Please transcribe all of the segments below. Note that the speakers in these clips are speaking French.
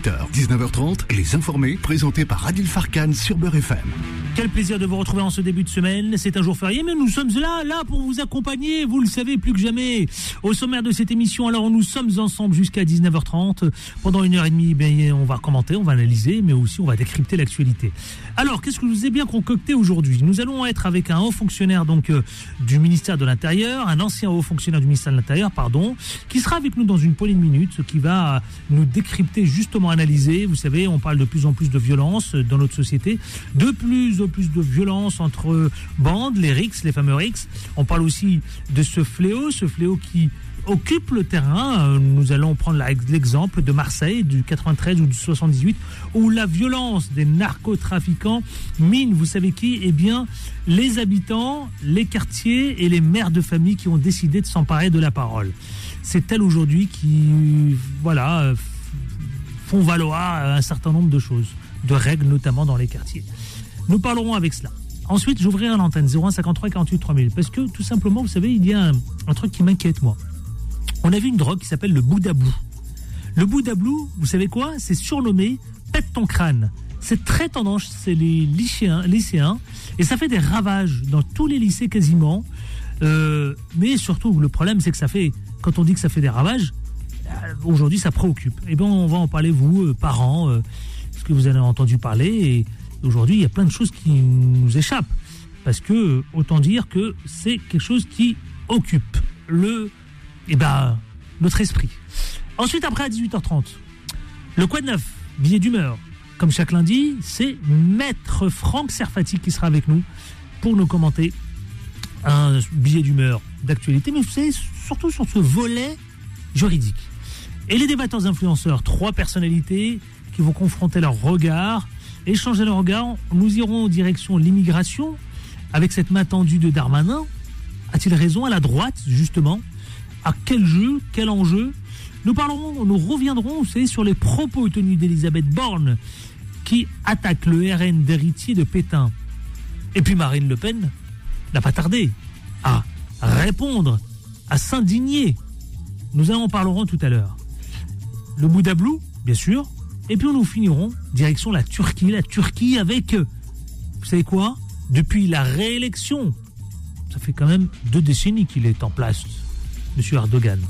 18h, 19h30, Les Informés, présentés par Adil Farkan sur Beurre FM. Quel plaisir de vous retrouver en ce début de semaine. C'est un jour férié, mais nous sommes là, là pour vous accompagner, vous le savez plus que jamais. Au sommaire de cette émission, alors nous sommes ensemble jusqu'à 19h30. Pendant une heure et demie, ben, on va commenter, on va analyser, mais aussi on va décrypter l'actualité. Alors, qu'est-ce que je vous ai bien concocté aujourd'hui? Nous allons être avec un haut fonctionnaire donc euh, du ministère de l'Intérieur, un ancien haut fonctionnaire du ministère de l'Intérieur, pardon, qui sera avec nous dans une poignée de minutes, ce qui va nous décrypter, justement analyser. Vous savez, on parle de plus en plus de violence dans notre société, de plus en plus de violence entre bandes, les RICS, les fameux RICS. On parle aussi de ce fléau, ce fléau qui occupe le terrain. Nous allons prendre l'exemple de Marseille, du 93 ou du 78, où la violence des narcotrafiquants mine, vous savez qui? Eh bien, les habitants, les quartiers et les mères de famille qui ont décidé de s'emparer de la parole. C'est elles aujourd'hui qui, voilà, font valoir un certain nombre de choses, de règles notamment dans les quartiers. Nous parlerons avec cela. Ensuite, j'ouvrirai l'antenne 0153 48 3000 parce que tout simplement, vous savez, il y a un truc qui m'inquiète moi. On a vu une drogue qui s'appelle le boudablou. Le boudablou, vous savez quoi? C'est surnommé pète ton crâne. C'est très tendance c'est les lycéens, lycéens, et ça fait des ravages dans tous les lycées quasiment. Euh, mais surtout, le problème, c'est que ça fait, quand on dit que ça fait des ravages, euh, aujourd'hui, ça préoccupe. Et eh bien, on va en parler, vous, euh, parents, ce que vous avez entendu parler. Et aujourd'hui, il y a plein de choses qui nous échappent. Parce que, autant dire que c'est quelque chose qui occupe le, eh ben, notre esprit. Ensuite, après, à 18h30, le quoi de neuf, billet d'humeur. Comme chaque lundi, c'est Maître Franck Serfati qui sera avec nous pour nous commenter un billet d'humeur d'actualité, mais savez, surtout sur ce volet juridique. Et les débatteurs influenceurs, trois personnalités qui vont confronter leur regard, échanger leur regard. Nous irons en direction l'immigration avec cette main tendue de Darmanin. A-t-il raison à la droite, justement À quel jeu Quel enjeu Nous parlerons, nous reviendrons, vous sur les propos tenus d'Elisabeth Borne qui attaque le RN d'héritier de Pétain. Et puis Marine Le Pen n'a pas tardé à répondre, à s'indigner. Nous en parlerons tout à l'heure. Le Boudablou, bien sûr. Et puis nous finirons direction la Turquie. La Turquie avec, vous savez quoi? Depuis la réélection, ça fait quand même deux décennies qu'il est en place, M. Erdogan.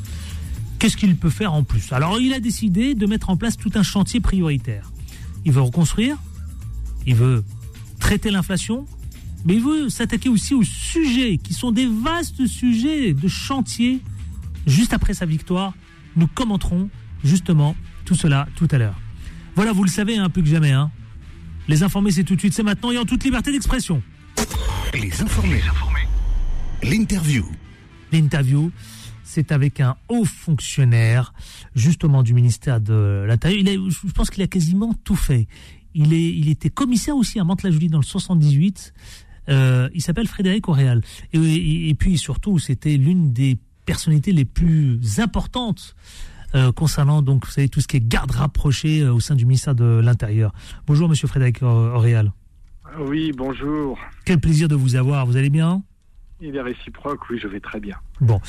Qu'est-ce qu'il peut faire en plus? Alors il a décidé de mettre en place tout un chantier prioritaire. Il veut reconstruire, il veut traiter l'inflation, mais il veut s'attaquer aussi aux sujets qui sont des vastes sujets de chantier. Juste après sa victoire, nous commenterons justement tout cela tout à l'heure. Voilà, vous le savez un peu que jamais. Hein. Les informés, c'est tout de suite, c'est maintenant et en toute liberté d'expression. Les informés. L'interview. L'interview, c'est avec un haut fonctionnaire, justement du ministère de l'Intérieur. Je pense qu'il a quasiment tout fait. Il, est, il était commissaire aussi à Mantes-la-Jolie dans le 78. Euh, il s'appelle Frédéric Auréal. Et, puis surtout, c'était l'une des personnalités les plus importantes euh, concernant donc vous savez tout ce qui est garde rapprochée euh, au sein du ministère de l'Intérieur. Bonjour Monsieur Frédéric Auréal. Oui, bonjour. Quel plaisir de vous avoir. Vous allez bien? Il est réciproque, oui, je vais très bien. Bon.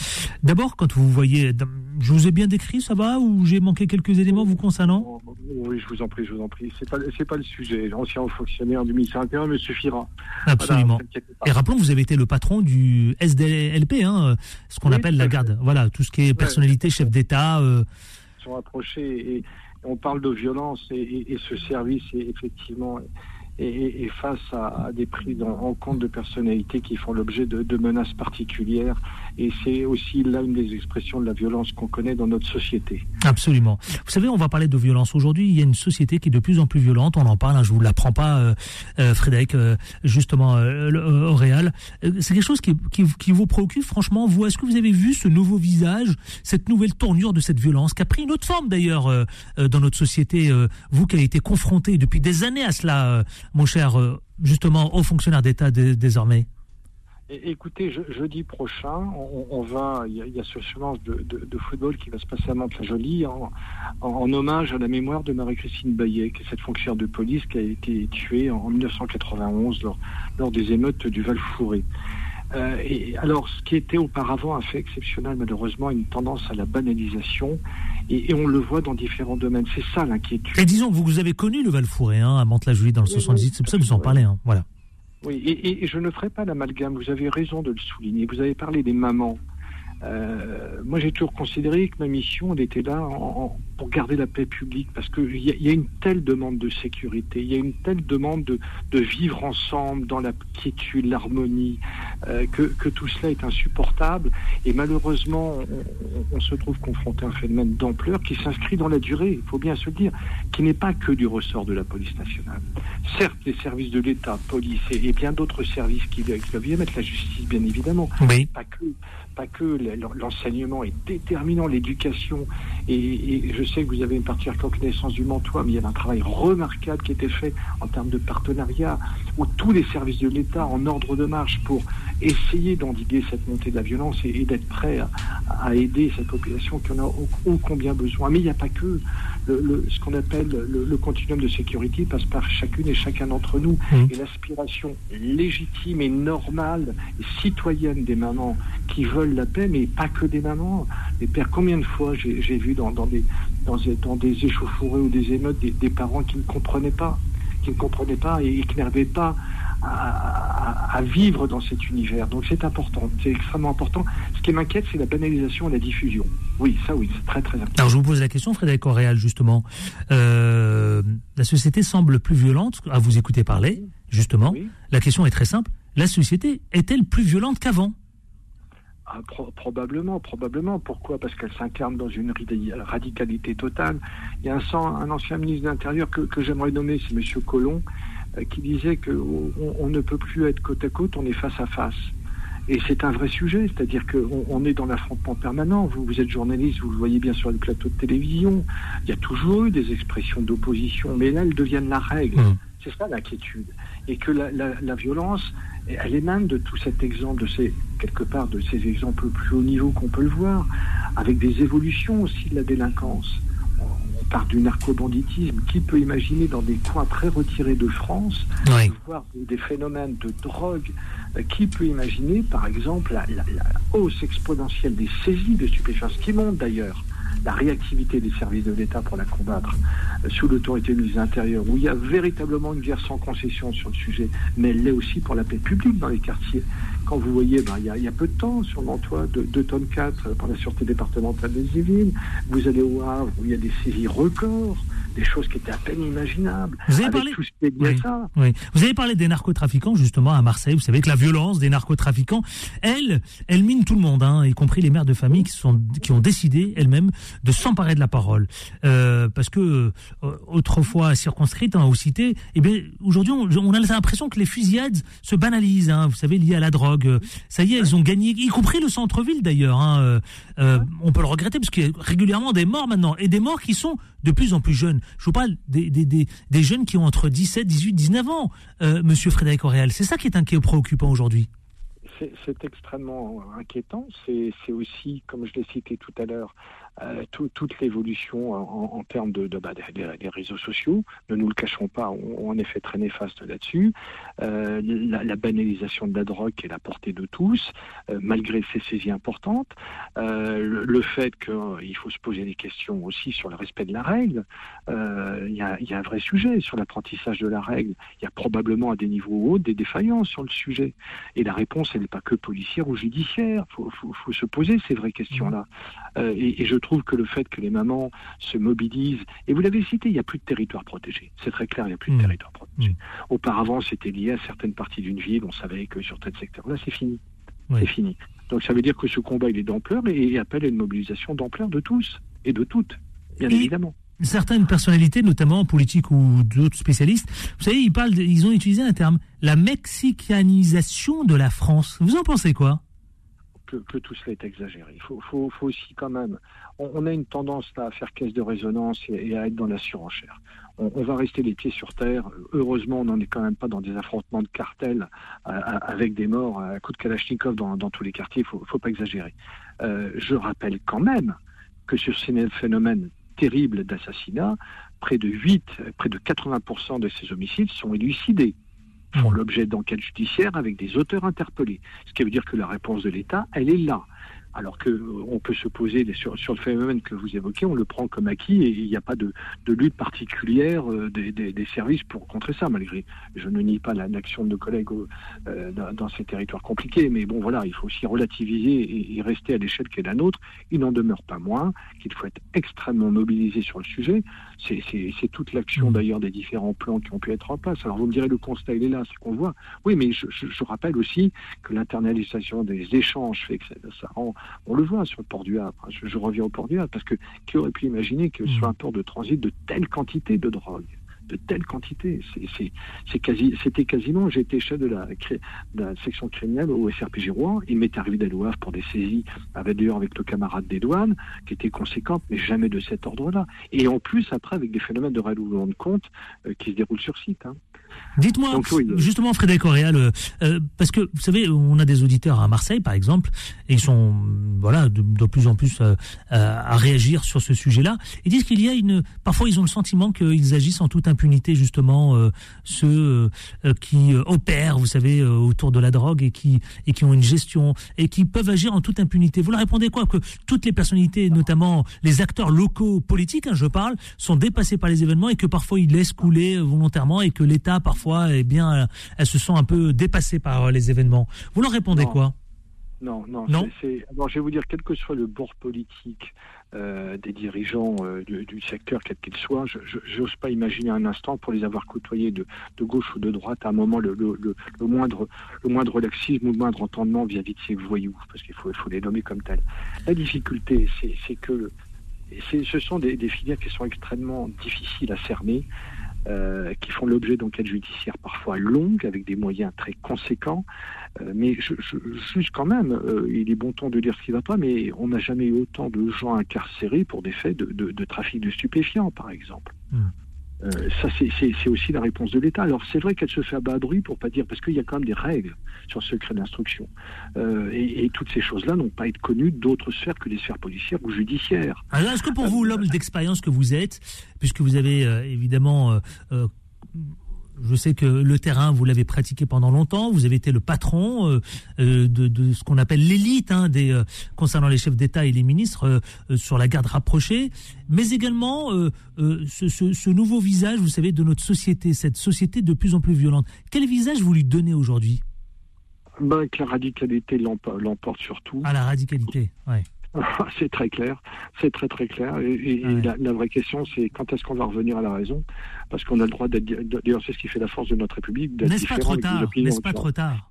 D'abord, quand vous voyez. Je vous ai bien décrit, ça va Ou j'ai manqué quelques éléments vous concernant? Oh, Oui, je vous en prie, je vous en prie. C'est pas, pas le sujet. L'ancien fonctionnaire du ministère intérieur me suffira. Absolument. Et rappelons, vous avez été le patron du SDLP, hein, ce qu'on appelle la garde. Voilà, tout ce qui est personnalité, chef d'État. Euh... sont approchés et on parle de violence et, et ce service est effectivement et, face à, des prises en, compte de personnalités qui font l'objet de, menaces particulières. Et c'est aussi là des expressions de la violence qu'on connaît dans notre société. Absolument. Vous savez, on va parler de violence. Aujourd'hui, il y a une société qui est de plus en plus violente. On en parle, hein, je vous l'apprends pas, euh, euh, Frédéric, euh, justement, au Réal. c'est quelque chose qui, qui, vous préoccupe, franchement. Vous, est-ce que vous avez vu ce nouveau visage, cette nouvelle tournure de cette violence, qui a pris une autre forme d'ailleurs dans notre société, vous qui avez été confronté depuis des années à cela mon cher, euh, justement, haut fonctionnaire d'État désormais? Écoutez, jeudi prochain, on, va, il y, a, ce séance de, football qui va se passer à Mantes-la-Jolie en, hommage à la mémoire de Marie-Christine Bayet, qui est cette fonctionnaire de police qui a été tuée en, 1991 lors, lors, des émeutes du Val-Fouré. Euh, et alors, ce qui était auparavant un fait exceptionnel, malheureusement, une tendance à la banalisation Et, on le voit dans différents domaines. C'est ça l'inquiétude. Et disons que vous, avez connu le Val Fouré hein, à Mantes-la-Jolie dans le 78, c'est pour ça que vous en parlez. Hein, voilà. Oui, et, je ne ferai pas l'amalgame, vous avez raison de le souligner. Vous avez parlé des mamans. Euh, moi, j'ai toujours considéré que ma mission, elle était là pour garder la paix publique, parce qu'il y, y, a une telle demande de sécurité, il y a une telle demande de, de vivre ensemble dans la quiétude, l'harmonie, euh, que, que, tout cela est insupportable. Et malheureusement, on, on, se trouve confronté à un phénomène d'ampleur qui s'inscrit dans la durée, il faut bien se le dire, qui n'est pas que du ressort de la police nationale. Certes, les services de l'État, police et, et bien d'autres services qui, qui doivent y mettre la justice, bien évidemment, oui. pas que pas que l'enseignement est déterminant, l'éducation. Et, je sais que vous avez une partie connaissance du Mantois, mais il y a un travail remarquable qui a été fait en termes de partenariat, où tous les services de l'État en ordre de marche pour essayer d'endiguer cette montée de la violence et, d'être prêt à, aider cette population qui en a ô, combien besoin. Mais il n'y a pas que le, ce qu'on appelle le, continuum de sécurité passe par chacune et chacun d'entre nous. Et l'aspiration légitime et normale et citoyenne des mamans qui veulent la paix, mais pas que des mamans. Les pères, combien de fois j'ai vu dans, des, dans, dans, des échauffourées ou des émeutes des, parents qui ne comprenaient pas, qui ne comprenaient pas et, qui n'arrivaient pas à, vivre dans cet univers. Donc c'est important, c'est extrêmement important. Ce qui m'inquiète, c'est la banalisation et la diffusion. Oui, ça oui, c'est très très important. Alors je vous pose la question, Frédéric Auréal, justement. Euh, la société semble plus violente, à vous écouter parler, justement. La question est très simple. La société est-elle plus violente qu'avant? Ah, probablement, probablement. Pourquoi? Parce qu'elle s'incarne dans une radicalité totale. Il y a un, un ancien ministre de l'Intérieur que, j'aimerais nommer, c'est M. Collomb, qui disait qu'on on ne peut plus être côte à côte, on est face à face. Et c'est un vrai sujet, c'est-à-dire qu'on on est dans l'affrontement permanent. Vous, vous êtes journaliste, vous le voyez bien sur le plateau de télévision. Il y a toujours eu des expressions d'opposition, mais là, elles deviennent la règle. Mmh. C'est ça l'inquiétude. Et que la, la, violence, elle émane de tout cet exemple, de ces, quelque part, de ces exemples plus haut niveau qu'on peut le voir, avec des évolutions aussi de la délinquance. On part du narcobanditisme. Qui peut imaginer dans des coins très retirés de France voir des phénomènes de drogue? Qui peut imaginer, par exemple, la, la hausse exponentielle des saisies de stupéfiants, ce qui monte d'ailleurs la réactivité des services de l'État pour la combattre euh, sous l'autorité du ministre de l'Intérieur, où il y a véritablement une guerre sans concession sur le sujet, mais elle l'est aussi pour la paix publique dans les quartiers. Quand vous voyez, ben, il, y a, peu de temps sur l'emploi de 2 tonnes 4 par la Sûreté départementale des Yvelines, vous allez au Havre où il y a des saisies records, des choses qui étaient à peine imaginables. Vous avez, parlé... Vous avez parlé des narcotrafiquants, justement, à Marseille. Vous savez que la violence des narcotrafiquants, elle, elle mine tout le monde, hein, y compris les mères de famille qui, sont, qui ont décidé elles-mêmes de s'emparer de la parole. Euh, parce que, euh, autrefois circonscrite hein, aux cités, eh bien, aujourd'hui, on, a l'impression que les fusillades se banalisent, hein, vous savez, liées à la drogue. Ça y est, ils ont gagné, y compris le centre-ville d'ailleurs. Hein, euh, on peut le regretter parce qu'il y a régulièrement des morts maintenant, et des morts qui sont de plus en plus jeunes. Je vous parle des, des, des, jeunes qui ont entre 17, 18, 19 ans, euh, monsieur Frédéric Auréal. C'est ça qui est inquiet préoccupant aujourd'hui. C'est extrêmement inquiétant. C'est aussi, comme je l'ai cité tout à l'heure, euh, toute l'évolution en, termes de, bah, des, réseaux sociaux. Ne nous le cachons pas, ont en effet très néfaste là-dessus. Euh, la, banalisation de la drogue qui est la portée de tous, euh, malgré ces saisies importantes. Le, fait qu'il faut se poser des questions aussi sur le respect de la règle. Il y, a, un vrai sujet sur l'apprentissage de la règle. Il y a probablement à des niveaux hauts des défaillances sur le sujet. Et la réponse, elle n'est pas que policière ou judiciaire. Il faut, se poser ces vraies questions-là. et, et je trouve que le fait que les mamans se mobilisent, et vous l'avez cité, il n'y a plus de territoire protégé. C'est très clair, il n'y a plus de mmh. territoire protégé. Mmh. Auparavant, c'était lié à certaines parties d'une ville, on savait que sur tel secteur, là, c'est fini. C'est fini. Donc ça veut dire que ce combat, il est d'ampleur et, appelle à une mobilisation d'ampleur de tous et de toutes, bien évidemment certaines personnalités, notamment politiques ou d'autres spécialistes, vous savez, ils parlent, ils ont utilisé un terme, la mexicanisation de la France. Vous en pensez quoi? Que, tout cela est exagéré. Il faut, faut, faut aussi quand même. On, a une tendance à faire caisse de résonance et, à être dans la surenchère. On, va rester les pieds sur terre. Heureusement, on n'en est quand même pas dans des affrontements de cartels euh, avec des morts à coup de Kalachnikov dans, tous les quartiers. Il ne faut, pas exagérer. Euh, je rappelle quand même que sur ces phénomènes terribles d'assassinat, près de 8, près de 80% de ces homicides sont élucidés font mmh. l'objet d'enquêtes judiciaires avec des auteurs interpellés. Ce qui veut dire que la réponse de l'État, elle est là. alors que on peut se poser sur, sur, le phénomène que vous évoquez, on le prend comme acquis et il n'y a pas de, de, lutte particulière des, des, des, services pour contrer ça, malgré. Je ne nie pas l'action de nos collègues euh, dans, dans, ces territoires compliqués, mais bon voilà, il faut aussi relativiser et, et rester à l'échelle qui est la nôtre. Il n'en demeure pas moins qu'il faut être extrêmement mobilisé sur le sujet. C'est toute l'action mmh. d'ailleurs des différents plans qui ont pu être en place. Alors vous me direz le constat il est là, c'est qu'on voit. Oui, mais je, je, je rappelle aussi que l'internalisation des échanges fait que ça, ça rend, on le voit sur le port du Havre. Je, je reviens au port du Havre parce que qui aurait pu imaginer que mmh. sur un port de transit de telle quantité de drogue? De telle quantité. C'est quasi, c'était quasiment, j'étais chef de la, section criminelle au SRPG Rouen. Il m'est arrivé d'aller au pour des saisies, avec d'ailleurs avec le camarade des douanes, qui étaient conséquentes, mais jamais de cet ordre-là. Et en plus, après, avec des phénomènes de règlement de compte euh, qui se déroulent sur site. Hein. Dites-moi, oui, justement, Frédéric Auréal, euh, euh, parce que vous savez, on a des auditeurs à Marseille, par exemple, et ils sont voilà de, de plus en plus euh, à réagir sur ce sujet-là. Ils disent qu'il y a une, parfois, ils ont le sentiment qu'ils agissent en toute impunité, justement, euh, ceux qui opèrent, vous savez, autour de la drogue et qui et qui ont une gestion et qui peuvent agir en toute impunité. Vous leur répondez quoi? Que toutes les personnalités, notamment les acteurs locaux politiques, hein, je parle, sont dépassés par les événements et que parfois ils laissent couler volontairement et que l'État parfois, eh bien, elles se sont un peu dépassées par les événements. Vous leur répondez non. quoi? Non, non. non c'est, alors, je vais vous dire, quel que soit le bord politique euh, des dirigeants euh, du, du, secteur, quel qu'il soit, je n'ose pas imaginer un instant, pour les avoir côtoyés de, de gauche ou de droite, à un moment, le, le, le, le moindre, le moindre laxisme ou le moindre entendement vis-à-vis de ces voyous, parce qu'il faut, il faut les nommer comme tels. La difficulté, c'est, c'est que c'est, ce sont des, des filières qui sont extrêmement difficiles à cerner. Euh, qui font l'objet d'enquêtes judiciaires parfois longues, avec des moyens très conséquents. Euh, mais je, je, quand même, euh, il est bon temps de dire ce qui ne va pas, mais on n'a jamais eu autant de gens incarcérés pour des faits de, de, trafic de stupéfiants, par exemple. Mmh. Euh, ça, c'est aussi la réponse de l'État. Alors, c'est vrai qu'elle se fait à bas bruit pour pas dire, parce qu'il y a quand même des règles sur le secret d'instruction. Euh, et, toutes ces choses-là n'ont pas été connues d'autres sphères que les sphères policières ou judiciaires. Alors, est-ce que pour vous, l'homme d'expérience que vous êtes, puisque vous avez euh, évidemment je sais que le terrain, vous l'avez pratiqué pendant longtemps. Vous avez été le patron euh, de, de, ce qu'on appelle l'élite hein, des euh, concernant les chefs d'État et les ministres euh, sur la garde rapprochée, mais également ce, ce, ce, nouveau visage, vous savez, de notre société, cette société de plus en plus violente. Quel visage vous lui donnez aujourd'hui? Ben, Que la radicalité l'emporte surtout. Ah, la radicalité, ouais. c'est très clair, c'est très très clair. Et, et ouais. la, la, vraie question, c'est quand est-ce qu'on va revenir à la raison? Parce qu'on a le droit d'être. D'ailleurs, c'est ce qui fait la force de notre République. N'est-ce pas trop tard? N'est-ce pas trop tard?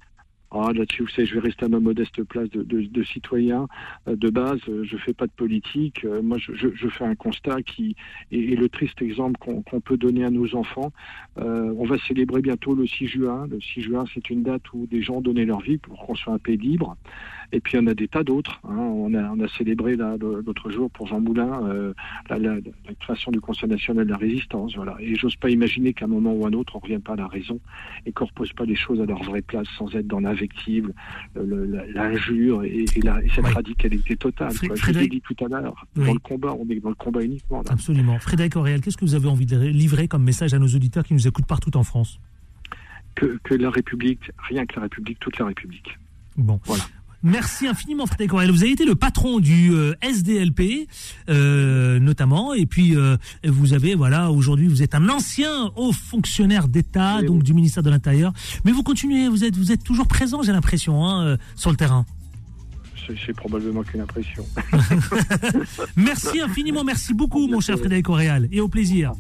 Ah, là-dessus, vous savez, je vais rester à ma modeste place de, citoyen euh, de base. Je fais pas de politique. Euh, moi, je, fais un constat qui est, le triste exemple qu'on qu peut donner à nos enfants. Euh, on va célébrer bientôt le 6 juin. Le 6 juin, c'est une date où des gens ont donné leur vie pour qu'on soit un pays libre. Et puis, en a des tas d'autres. Hein. On, a, on célébré l'autre jour pour Jean Moulin euh, la, la, la, création du Conseil national de la résistance. Voilà. Et j'ose pas imaginer qu'à un moment ou un autre, on ne revient pas à la raison et qu'on repose pas les choses à leur vraie place sans être dans l'injure et, et, la, et, cette oui. radicalité totale. Fré Je l'ai dit tout à l'heure. Oui. Dans le combat, on est dans le combat uniquement. Là. Absolument. Frédéric Auréal, qu'est-ce que vous avez envie de livrer comme message à nos auditeurs qui nous écoutent partout en France? Que, que la République, rien que la République, toute la République. Bon. Voilà. Merci infiniment Frédéric Aurel. Vous avez été le patron du euh, SDLP euh, notamment et puis euh, vous avez voilà aujourd'hui vous êtes un ancien haut fonctionnaire d'État donc oui. du ministère de l'Intérieur mais vous continuez vous êtes vous êtes toujours présent j'ai l'impression hein, euh, sur le terrain. C'est probablement qu'une impression. merci infiniment, merci beaucoup, mon cher Frédéric Auréal, et au plaisir.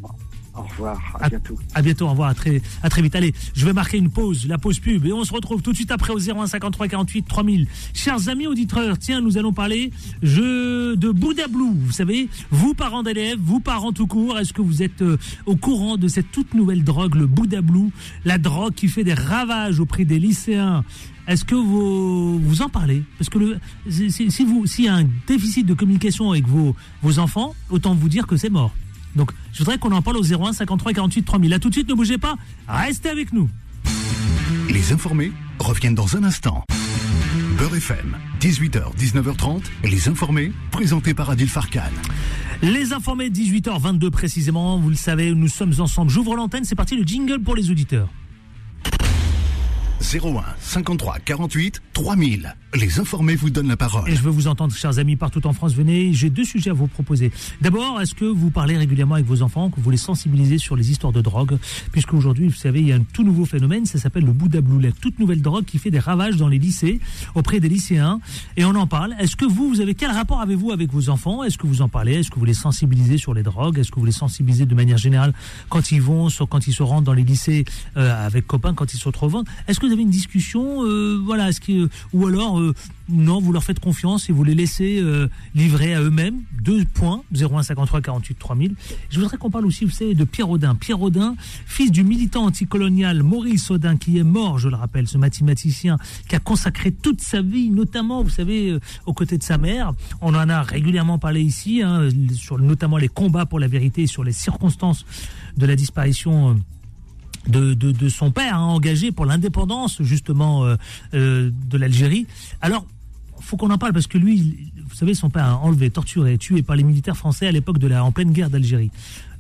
Au revoir, à, à bientôt. À bientôt, au revoir, à très, à très vite. Allez, je vais marquer une pause, la pause pub, et on se retrouve tout de suite après au 01 53 48 3000. Chers amis auditeurs, tiens, nous allons parler je, de Bouddha Blue. Vous savez, vous parents d'élèves, vous parents tout court, est-ce que vous êtes euh, au courant de cette toute nouvelle drogue, le Bouddha Blue, la drogue qui fait des ravages auprès des lycéens? Est-ce que vous, vous en parlez? Parce que le, si, si vous, s'il y a un déficit de communication avec vos, vos enfants, autant vous dire que c'est mort. Donc, je voudrais qu'on en parle au 01 53 48 3000. Là, tout de suite, ne bougez pas. Restez avec nous. Les informés reviennent dans un instant. Beurre FM, 18h, 19h30. Les informés, présentés par Adil Farkan. Les informés, 18h22 précisément. Vous le savez, nous sommes ensemble. J'ouvre l'antenne. C'est parti, le jingle pour les auditeurs. 01 53 48 3000. Les informés vous donnent la parole. Et je veux vous entendre, chers amis, partout en France. Venez, j'ai deux sujets à vous proposer. D'abord, est-ce que vous parlez régulièrement avec vos enfants, que vous les sensibilisez sur les histoires de drogue? Puisque aujourd'hui, vous savez, il y a un tout nouveau phénomène, ça s'appelle le Bouddha Blue, la toute nouvelle drogue qui fait des ravages dans les lycées, auprès des lycéens. Et on en parle. Est-ce que vous, vous avez quel rapport avez-vous avec vos enfants? Est-ce que vous en parlez? Est-ce que vous les sensibilisez sur les drogues? Est-ce que vous les sensibilisez de manière générale quand ils vont, quand ils se rendent dans les lycées euh, avec copains, quand ils se retrouvent Est-ce que avez une discussion euh, Voilà, est-ce que ou alors euh, non, vous leur faites confiance et vous les laissez euh, livrer à eux-mêmes. Deux points, 01 53 48 3000. Je voudrais qu'on parle aussi, vous savez, de Pierre Audin. Pierre Audin, fils du militant anticolonial Maurice Audin, qui est mort, je le rappelle, ce mathématicien qui a consacré toute sa vie, notamment, vous savez, euh, aux côtés de sa mère. On en a régulièrement parlé ici, hein, sur notamment les combats pour la vérité, sur les circonstances de la disparition. Euh, de, son père, hein, engagé pour l'indépendance justement de l'Algérie. Alors, faut qu'on en parle parce que lui, vous savez, son père a enlevé, torturé, tué par les militaires français à l'époque de la en pleine guerre d'Algérie.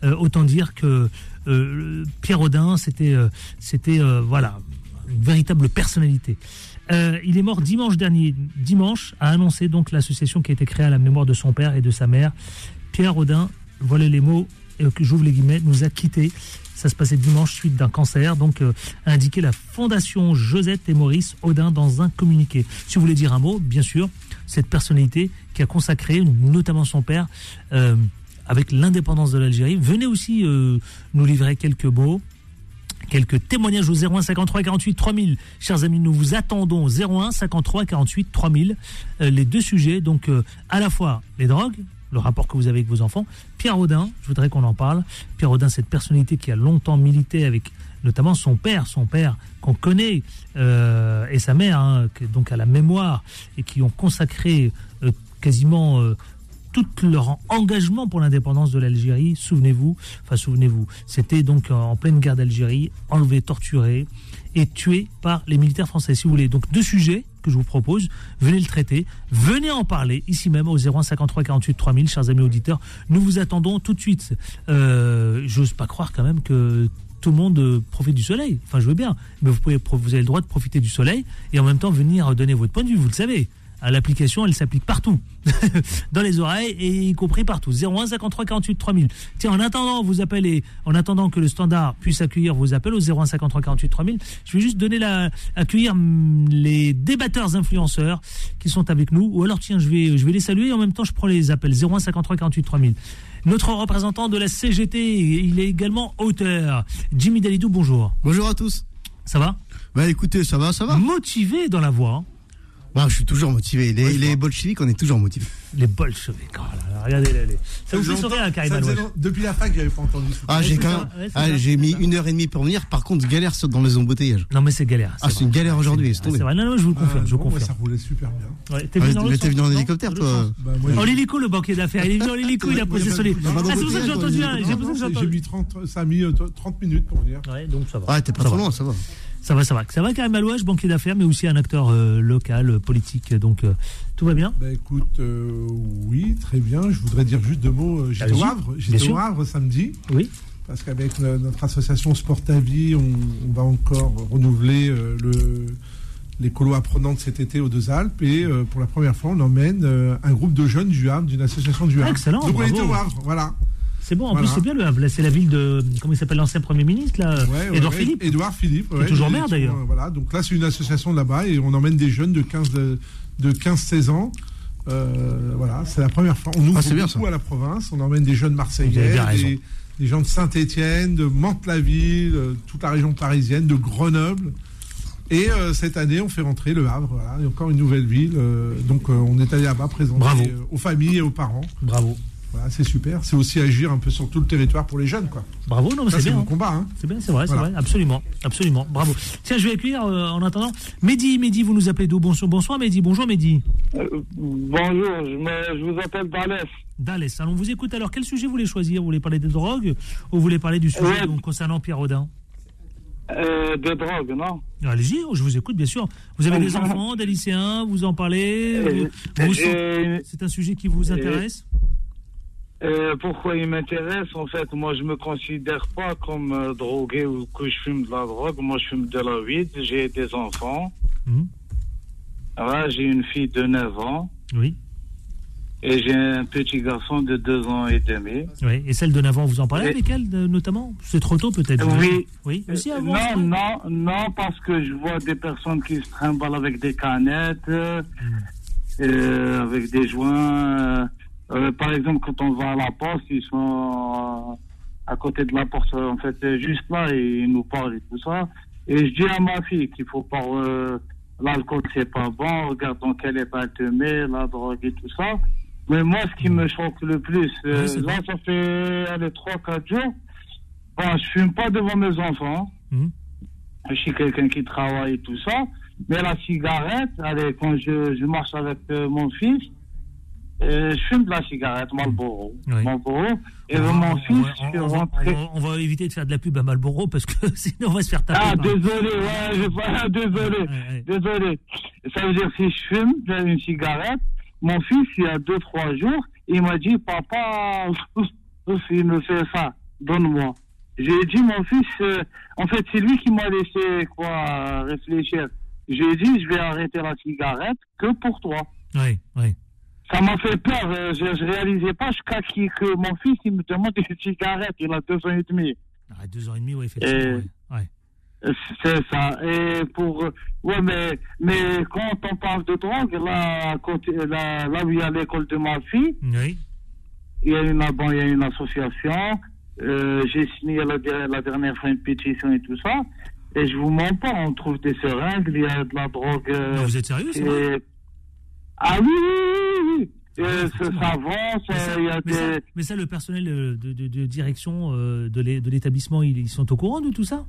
Euh, autant dire que euh, Pierre Audin, c'était, euh, c'était voilà, une véritable personnalité. il est mort dimanche dernier. Dimanche a annoncé donc l'association qui a été créée à la mémoire de son père et de sa mère. Pierre Audin, voilà les mots que j'ouvre les guillemets, nous a quittés. Ça se passait dimanche suite d'un cancer, donc euh, a indiqué la Fondation Josette et Maurice Audin dans un communiqué. Si vous voulez dire un mot, bien sûr, cette personnalité qui a consacré, notamment son père, euh, avec l'indépendance de l'Algérie, venez aussi euh, nous livrer quelques mots quelques témoignages au 01 53 48 3000. Chers amis, nous vous attendons 01 53 48 3000. les deux sujets, donc à la fois les drogues, le rapport que vous avez avec vos enfants. Pierre Audin, je voudrais qu'on en parle. Pierre Audin, cette personnalité qui a longtemps milité avec notamment son père, son père qu'on connaît, euh, et sa mère, hein, donc à la mémoire, et qui ont consacré euh, quasiment euh, tout leur engagement pour l'indépendance de l'Algérie. Souvenez-vous, enfin souvenez-vous, c'était donc en pleine guerre d'Algérie, enlevé, torturé et tué par les militaires français, si vous voulez. Donc deux sujets que je vous propose. Venez le traiter, venez en parler ici même au 0153 48 3000, chers amis auditeurs. Nous vous attendons tout de suite. Euh, J'ose pas croire quand même que tout le monde profite du soleil. Enfin, je veux bien, mais vous, pouvez, vous avez le droit de profiter du soleil et en même temps venir donner votre point de vue, vous le savez. L'application, elle s'applique partout, dans les oreilles et y compris partout. 01 53 48 3000. Tiens, en attendant, vous appelez, en attendant que le standard puisse accueillir vos appels au 01 53 48 3000, je vais juste donner la, accueillir hum, les débatteurs influenceurs qui sont avec nous. Ou alors, tiens, je vais, je vais les saluer et en même temps, je prends les appels. 01 53 48 3000. Notre représentant de la CGT, il est également auteur. Jimmy Dalidou, bonjour. Bonjour à tous. Ça va? Bah écoutez, ça va, ça va. Motivé dans la voix. Bah, je suis toujours motivé. Les, les bolcheviks, on est toujours motivés. Les bolcheviks, oh regardez, les, ça vous fait sourire, Karim Depuis la fac, j'avais pas entendu. Ah, j'ai quand même, ah, j'ai mis une heure et demie pour venir. Par contre, galère dans les embouteillages. Non, mais c'est galère. Ah, c'est une galère aujourd'hui. C'est vrai. Non, non, je vous le confirme. je vous confirme. Ça roulait super bien. Ouais, t'es venu, en hélicoptère, toi En hélico, le banquier d'affaires. Il est venu en hélico, il a posé sur les. Ah, c'est pour ça que j'ai entendu. J'ai mis 30, ça a mis 30 minutes pour venir. Ouais, donc ça va. Ah, t'es pas trop loin, ça va. Ça va, ça va. Ça va, Karim Alouage, banquier d'affaires, mais aussi un acteur euh, local, politique. Donc, euh, tout va bien bah, Écoute, euh, oui, très bien. Je voudrais dire juste deux mots. J'étais au Havre, j'étais au Havre samedi. Oui. Parce qu'avec notre association Sport à Vie, on, va encore renouveler le, les colos apprenantes cet été aux Deux Alpes. Et pour la première fois, on emmène un groupe de jeunes du Havre, d'une association du Havre. excellent. Donc, on était au Havre, voilà. C'est bon, en plus c'est bien le Havre. C'est la ville de. Comment il s'appelle l'ancien Premier ministre là Édouard Philippe. Édouard Philippe. Ouais, toujours maire d'ailleurs. voilà, donc là c'est une association là-bas et on emmène des jeunes de 15 de, 15-16 ans. Euh, voilà, c'est la première fois. On ouvre ah, beaucoup à la province. On emmène des jeunes Marseillais, des, des, gens de Saint-Étienne, de Mantes-la-Ville, euh, toute la région parisienne, de Grenoble. Et euh, cette année, on fait rentrer le Havre. Voilà, et encore une nouvelle ville. donc, on est allé là-bas présenter aux familles et aux parents. Bravo. Voilà, c'est super. C'est aussi agir un peu sur tout le territoire pour les jeunes, quoi. Bravo, non, c'est bien. C'est combat, hein. C'est bien, c'est vrai, c'est vrai, absolument, absolument. Bravo. Tiens, je vais accueillir euh, en attendant Mehdi. Mehdi, vous nous appelez d'où? Bonsoir, bonsoir, Mehdi. Bonjour, Mehdi. Euh, bonjour, je, vous appelle d'Alès. D'Alès. Alors, on vous écoute. Alors, quel sujet vous voulez choisir? Vous voulez parler des drogues ou vous voulez parler du sujet concernant Pierre Audin? Euh, des drogues, non? Allez-y, je vous écoute, bien sûr. Vous avez des enfants, des lycéens, vous en parlez C'est un sujet qui vous intéresse? Pourquoi il m'intéresse En fait, moi, je me considère pas comme euh, drogué ou que je fume de la drogue. Moi, je fume de la weed. J'ai des enfants. Mhm. j'ai une fille de 9 ans. Oui. Et j'ai un petit garçon de 2 ans et demi. Oui. Et celle de 9 ans, vous en parlez avec elle, notamment? C'est trop tôt, peut-être Oui. Oui. non, non, non, parce que je vois des personnes qui se trimballent avec des canettes, euh, avec des joints. Euh, par exemple, quand on va à la poste, ils sont à côté de la porte, en fait, juste là, et ils nous parlent et tout ça. Et je dis à ma fille qu'il faut pas. Euh, L'alcool, c'est pas bon, regarde dans quel état te met, la drogue et tout ça. Mais moi, ce qui me choque le plus, euh, là, ça fait allez, 3-4 jours. Bon, je fume pas devant mes enfants. Mmh. Je suis quelqu'un qui travaille et tout ça. Mais la cigarette, allez, quand je, je marche avec euh, mon fils, euh, je fume de la cigarette, Marlboro. Marlboro. Et mon fils, on, on, rentré... on, va éviter de faire de la pub à Marlboro parce que sinon on va se faire taper. Ah, désolé, ouais, je, désolé, désolé. Ça veut dire si je fume une cigarette, mon fils, il y a deux, trois jours, il m'a dit, papa, il me fait ça, donne-moi. J'ai dit, mon fils, euh, en fait, c'est lui qui m'a laissé, quoi, réfléchir. J'ai dit, je vais arrêter la cigarette que pour toi. Oui, oui. Ça m'a fait peur. Euh, je, ne réalisais pas jusqu'à que mon fils il me demande une cigarette. Il a deux ans et demi. Ah, deux ans et demi, oui, effectivement. C'est ça. Et pour ouais, mais mais quand on parle de drogue, là, là, là où il y a l'école de ma fille, oui. il y a une bon, il y a une association. Euh, J'ai signé la, la, dernière fois une pétition et tout ça. Et je vous mens pas, on trouve des seringues, il y a de la drogue. Euh, vous êtes sérieux, c'est Ah oui, oui, oui. Euh, ça, avance. Mais ça, il y a mais, des... ça, mais ça, le personnel de, de, de direction euh, de l'établissement, ils sont au courant de tout ça?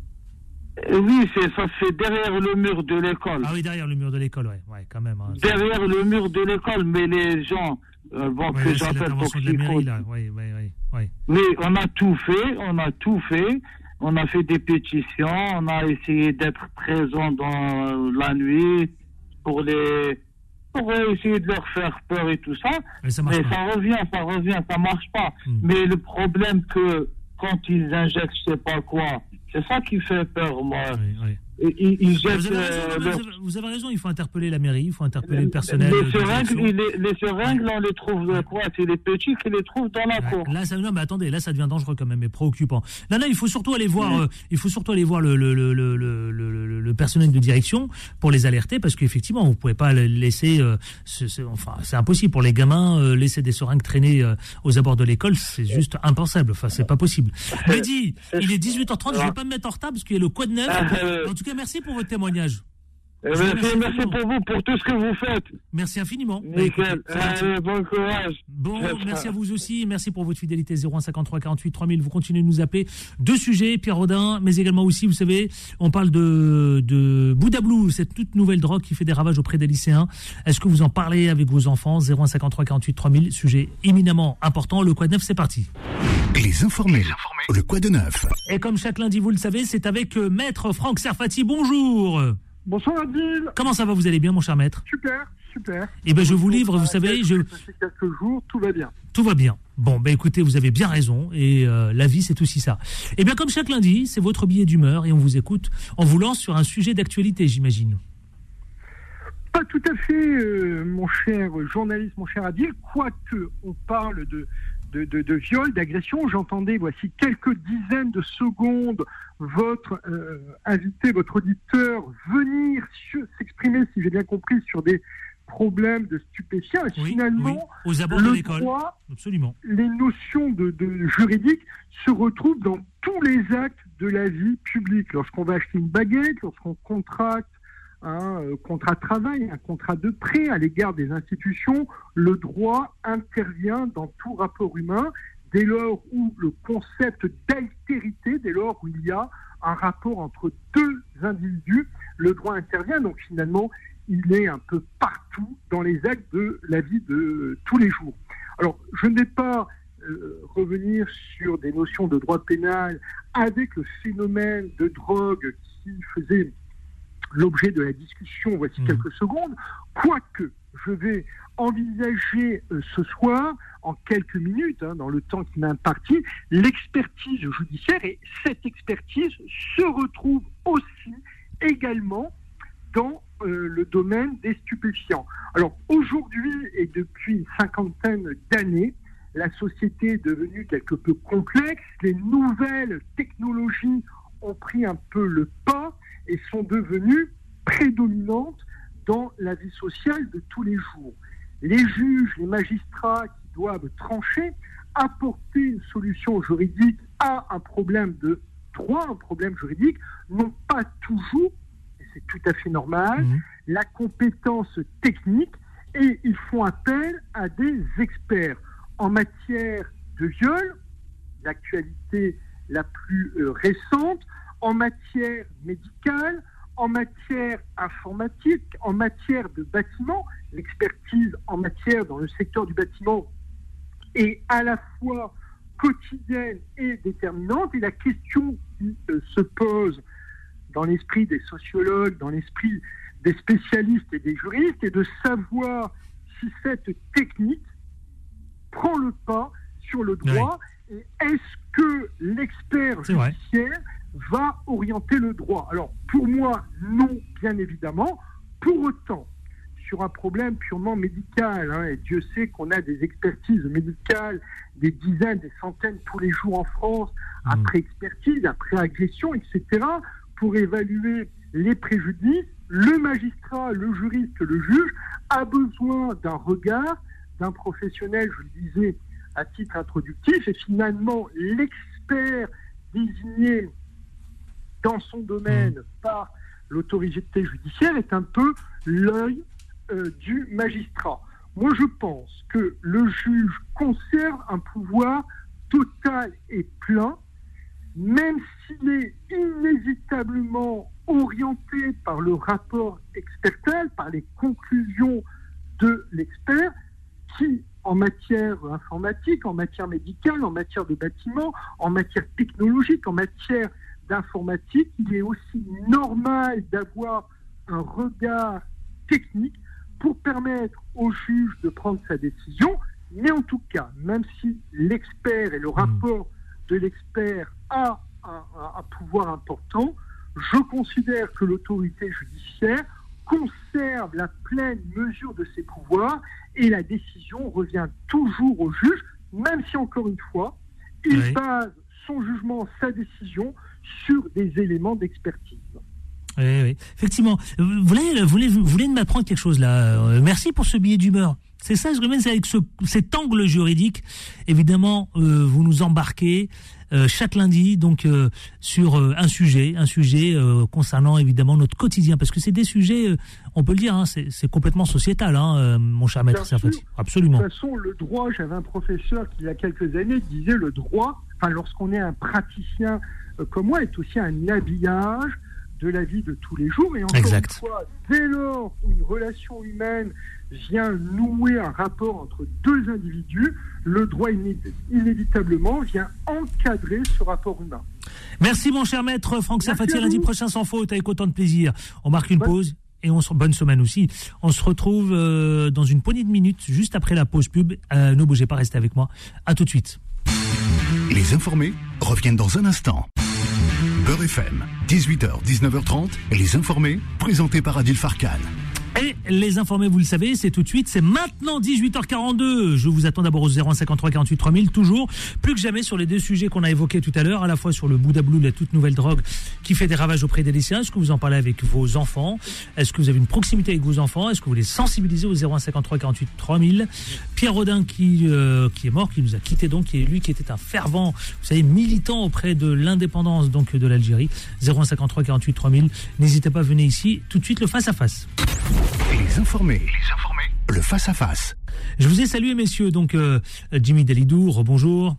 Euh, oui, c'est ça, c'est derrière le mur de l'école. Ah oui, derrière le mur de l'école, ouais, ouais, quand même. Hein, derrière le mur de l'école, mais les gens, euh, bon, que j'appelle Oui, oui, oui, Mais on a tout fait, on a tout fait. On a fait des pétitions, on a essayé d'être présent dans la nuit pour les pour essayer de leur faire peur et tout ça. Mais ça, revient, ça revient, ça marche pas. Hmm. Mais le problème que quand ils injectent je sais pas quoi, c'est ça qui fait peur, moi. Oui, oui. Ils, ils vous, avez raison, euh, vous, avez raison, il faut interpeller la mairie, il faut interpeller le personnel. Les seringues, les, les seringues là, on les trouve quoi? C'est les petits qui les trouvent dans la cour. Là, ça, non, mais attendez, là, ça devient dangereux quand même et préoccupant. Là, là, il faut surtout aller voir, euh, il faut surtout aller voir le, le, le, le, personnel de direction pour les alerter parce qu'effectivement, vous pouvez pas laisser, euh, enfin, c'est impossible pour les gamins laisser des seringues traîner aux abords de l'école, c'est juste impensable. Enfin, c'est pas possible. Mehdi, il est 18h30, je vais pas me mettre en retard parce qu'il y a le quoi de neuf. En tout cas, merci pour votre témoignage. Eh ben, merci, pour vous, pour tout ce que vous faites. Merci infiniment. Nickel. bon courage. Bon, merci à vous aussi. Merci pour votre fidélité. 0153 48 3000. Vous continuez de nous appeler. Deux sujets, Pierre Rodin, mais également aussi, vous savez, on parle de, de Bouddha Blue, cette toute nouvelle drogue qui fait des ravages auprès des lycéens. Est-ce que vous en parlez avec vos enfants? 0153 48 3000. Sujet éminemment important. Le Quad 9, c'est parti. Les informés. Le Quad 9. Et comme chaque lundi, vous le savez, c'est avec euh, Maître Franck Serfati. Bonjour. Bonsoir Adil. Comment ça va? Vous allez bien, mon cher maître? Super, super. Eh bien, je vous livre, vous savez, je. quelques jours, tout va bien. Tout va bien. Bon, ben écoutez, vous avez bien raison, et euh, la vie, c'est aussi ça. Eh bien, comme chaque lundi, c'est votre billet d'humeur, et on vous écoute. On vous lance sur un sujet d'actualité, j'imagine. Pas tout à fait, euh, mon cher journaliste, mon cher Adil, quoique on parle de de, de, viol, d'agression. J'entendais, voici quelques dizaines de secondes, votre euh, invité, votre auditeur, venir s'exprimer, si j'ai bien compris, sur des problèmes de stupéfiants. Et finalement, aux abords de l'école, absolument. Les notions de, de juridiques se retrouvent dans tous les actes de la vie publique. Lorsqu'on va acheter une baguette, lorsqu'on contracte un euh, contrat de travail, un contrat de prêt à l'égard des institutions, le droit intervient dans tout rapport humain dès lors où le concept d'altérité, dès lors où il y a un rapport entre deux individus, le droit intervient. Donc finalement, il est un peu partout dans les actes de la vie de tous les jours. Alors, je ne vais pas euh, revenir sur des notions de droit pénal avec le phénomène de drogue qui faisait l'objet de la discussion voici mmh. quelques secondes, quoique je vais envisager euh, ce soir, en quelques minutes, hein, dans le temps qui m'a imparti, l'expertise judiciaire. Et cette expertise se retrouve aussi également dans euh, le domaine des stupéfiants. Alors aujourd'hui et depuis une cinquantaine d'années, la société est devenue quelque peu complexe, les nouvelles technologies ont pris un peu le pas et sont devenues prédominantes dans la vie sociale de tous les jours. Les juges, les magistrats qui doivent trancher, apporter une solution juridique à un problème de droit, un problème juridique, n'ont pas toujours, et c'est tout à fait normal, mhm. la compétence technique et ils font appel à des experts en matière de viol, l'actualité la plus euh, récente, en matière médicale, en matière informatique, en matière de bâtiment, l'expertise en matière dans le secteur du bâtiment est à la fois quotidienne et déterminante. Et la question qui euh, se pose dans l'esprit des sociologues, dans l'esprit des spécialistes et des juristes, est de savoir si cette technique prend le pas sur le droit et est-ce que l'expert judiciaire va orienter le droit Alors, pour moi, non, bien évidemment. Pour autant, sur un problème purement médical, hein, et Dieu sait qu'on a des expertises médicales, des dizaines, des centaines tous les jours en France, mmh. après expertise, après agression, etc., pour évaluer les préjudices, le magistrat, le juriste, le juge a besoin d'un regard d'un professionnel, je le disais à titre introductif, et finalement l'expert désigné dans son domaine mmh. par l'autorité judiciaire est un peu l'œil euh, du magistrat. Moi, je pense que le juge conserve un pouvoir total et plein, même s'il est inévitablement orienté par le rapport expertel, par les conclusions de l'expert, qui, en matière informatique, en matière médicale, en matière de bâtiment, en matière technologique, en matière d'informatique, il est aussi normal d'avoir un regard technique pour permettre au juge de prendre sa décision. Mais en tout cas, même si l'expert et le rapport de l'expert a un, un, pouvoir important, je considère que l'autorité judiciaire conserve la pleine mesure de ses pouvoirs et la décision revient toujours au juge, même si encore une fois, il base son jugement, sa décision sur des éléments d'expertise. Oui, oui, effectivement. Vous voulez, voulez, vous voulez m'apprendre quelque chose là. Euh, merci pour ce billet d'humeur. C'est ça, je remets, c'est avec ce, cet angle juridique. Évidemment, euh, vous nous embarquez euh, chaque lundi donc euh, sur euh, un sujet, un sujet concernant évidemment notre quotidien, parce que c'est des sujets, on peut le dire, hein, c'est complètement sociétal, hein, mon cher maître Serfati. Absolument. De toute façon, le droit, j'avais un professeur qui il y a quelques années disait le droit, enfin lorsqu'on est un praticien comme moi, est aussi un habillage de la vie de tous les jours. Et encore exact. une fois, dès lors où une relation humaine vient nouer un rapport entre deux individus, le droit inévitablement vient encadrer ce rapport humain. Merci mon cher maître Franck Safati, lundi prochain sans faute, avec autant de plaisir. On marque une pause et on se bonne semaine aussi. On se retrouve euh, dans une poignée de minutes, juste après la pause pub. Euh, ne bougez pas, restez avec moi. À tout de suite. Les informés reviennent dans un instant. Beurre FM, 18h, 19h30, les informés, présentés par Adil Farkan. Et les informés, vous le savez, c'est tout de suite, c'est maintenant 18h42. Je vous attends d'abord au 0153 48 3000, toujours, plus que jamais sur les deux sujets qu'on a évoqués tout à l'heure, à la fois sur le Bouddha Blue, la toute nouvelle drogue qui fait des ravages auprès des lycéens. Est-ce que vous en parlez avec vos enfants? Est-ce que vous avez une proximité avec vos enfants? Est-ce que vous les sensibilisez au 0153 48 3000 Pierre Rodin qui, euh, qui est mort, qui nous a quitté donc, qui est lui qui était un fervent, vous savez, militant auprès de l'indépendance donc de l'Algérie. 0153 48 3000. N'hésitez pas, venez ici tout de suite le face à face. Les informés. Les informés. Le face-à-face. Je vous ai salué, messieurs. Donc, euh, Jimmy Dalidou, rebonjour.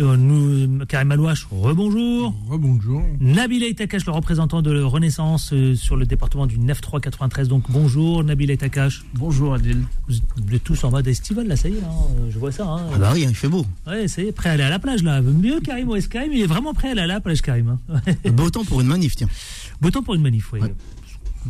Euh, nous, Karim Alouache, rebonjour. Rebonjour. Nabil Itakash, le représentant de Renaissance euh, sur le département du 9-3-93. Donc bonjour Nabil Itakash. Bonjour Adil. Vous, êtes tous en mode estival là, ça y est, hein, je vois ça. Hein. Ah bah oui, il fait beau. Ouais, ça y est, prêt à aller à la plage là. Mieux Karim ou Karim, il est vraiment prêt à aller à la plage Karim. Hein. Beau temps pour une manif, tiens. Beau temps pour une manif, oui.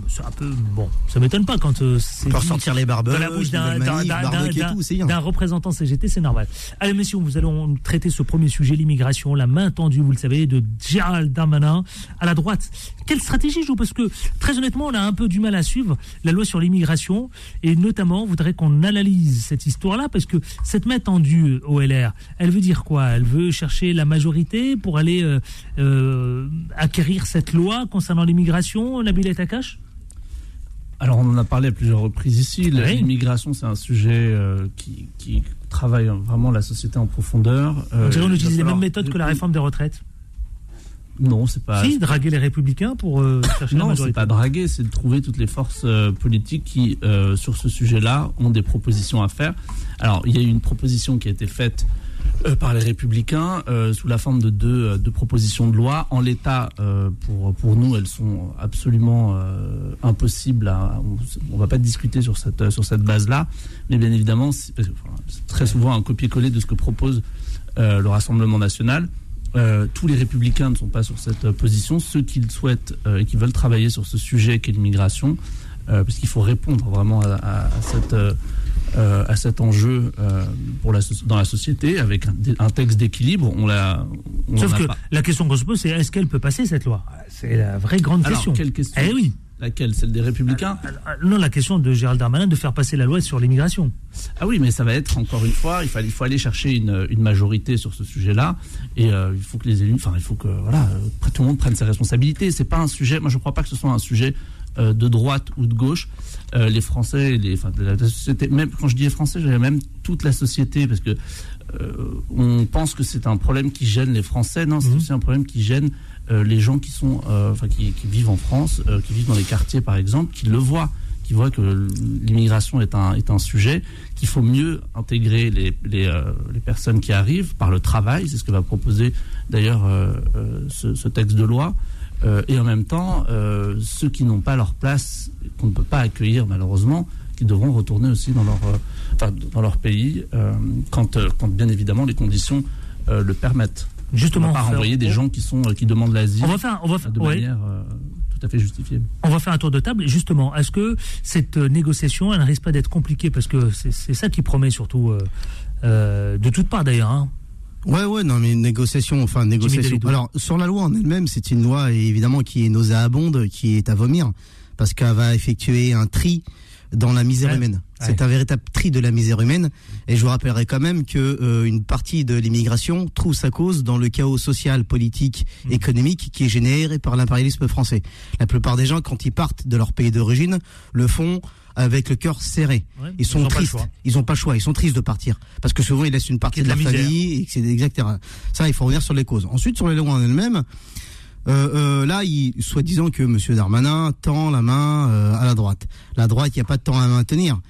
C'est un peu bon. Ça m'étonne pas quand euh, c'est pour sortir les barbes dans la bouche d'un représentant CGT, c'est normal. Allez, messieurs, nous allons traiter ce premier sujet, l'immigration, la main tendue, vous le savez, de Gérald Darmanin à la droite. Quelle stratégie joue Parce que très honnêtement, on a un peu du mal à suivre la loi sur l'immigration et notamment, voudrait qu'on analyse cette histoire-là parce que cette main tendue au LR, elle veut dire quoi? Elle veut chercher la majorité pour aller euh, euh, acquérir cette loi concernant l'immigration, Nabil Takash alors on en a parlé à plusieurs reprises ici. L'immigration, c'est un sujet euh, qui, travaille vraiment la société en profondeur. On utilise les mêmes méthodes que la réforme des retraites. Non, c'est pas. Si, draguer les républicains pour euh, chercher non, la majorité. Non, c'est pas draguer, c'est de trouver toutes les forces politiques qui, sur ce sujet-là, ont des propositions à faire. Alors, il y a eu une proposition qui a été faite euh, par les Républicains euh, sous la forme de deux, euh, propositions de loi. En l'état, pour, pour nous, elles sont absolument impossibles. À, on ne va pas discuter sur cette, sur cette base-là, mais bien évidemment, c'est très souvent un copier-coller de ce que propose le Rassemblement national. Tous les républicains ne sont pas sur cette position. Ceux qui souhaitent et qui veulent travailler sur ce sujet qu'est l'immigration, parce qu'il faut répondre vraiment à, à cette euh, à cet enjeu euh, pour la, dans la société avec un, texte d'équilibre. On l'a. Sauf que la question qu'on se pose, c'est est-ce qu'elle peut passer cette loi? C'est la vraie grande Alors, question. Quelle question? Eh oui. Laquelle? Celle des Républicains? Non, la question de Gérald Darmanin de faire passer la loi sur l'immigration. Ah oui, mais ça va être encore une fois, il faut, il faut aller chercher une, une majorité sur ce sujet-là, et euh, il faut que les élus, enfin, il faut que voilà, tout le monde prenne ses responsabilités. C'est pas un sujet. Moi, je ne crois pas que ce soit un sujet euh, de droite ou de gauche, euh, les Français, les, enfin, la, société, même quand je dis les Français, j'ai même toute la société, parce que euh, on pense que c'est un problème qui gêne les Français, non, c'est mhm. aussi un problème qui gêne les gens qui sont, enfin, qui, vivent en France, qui vivent dans les quartiers par exemple, qui le voient, qui voient que l'immigration est un est un sujet, qu'il faut mieux intégrer les les, personnes qui arrivent par le travail, c'est ce que va proposer d'ailleurs ce, texte de loi. Euh, et en même temps, euh, ceux qui n'ont pas leur place, qu'on ne peut pas accueillir malheureusement, qui devront retourner aussi dans leur, euh, dans leur pays, quand, quand bien évidemment les conditions le permettent. Justement, on va pas renvoyer des gens qui, sont, qui demandent l'asile on va faire, on va faire, de manière tout à fait justifiée. On va faire un tour de table. Justement, est-ce que cette négociation, elle ne risque pas d'être compliquée? Parce que c'est ça qui promet surtout, de toutes parts d'ailleurs. Hein. Ouais, ouais, non, mais négociation, enfin, négociation. Alors, sur la loi en elle-même, c'est une loi, évidemment, qui est nauséabonde, qui est à vomir, parce qu'elle va effectuer un tri dans la misère humaine. C'est un véritable tri de la misère humaine. Et je vous rappellerai quand même que euh, une partie de l'immigration trouve sa cause dans le chaos social, politique, mmh. économique qui est généré par l'impérialisme français. La plupart des gens, quand ils partent de leur pays d'origine, le font avec le cœur serré. ils sont tristes. Ils n'ont pas le choix. Ils sont tristes de partir parce que souvent ils laissent une partie de, la, famille, etc. Ça, il faut revenir sur les causes. Ensuite, sur les lois en elles-mêmes. Euh, euh, là, il, soi-disant que M. Darmanin tend la main euh, à la droite. La droite, il n'y a pas de temps à maintenir.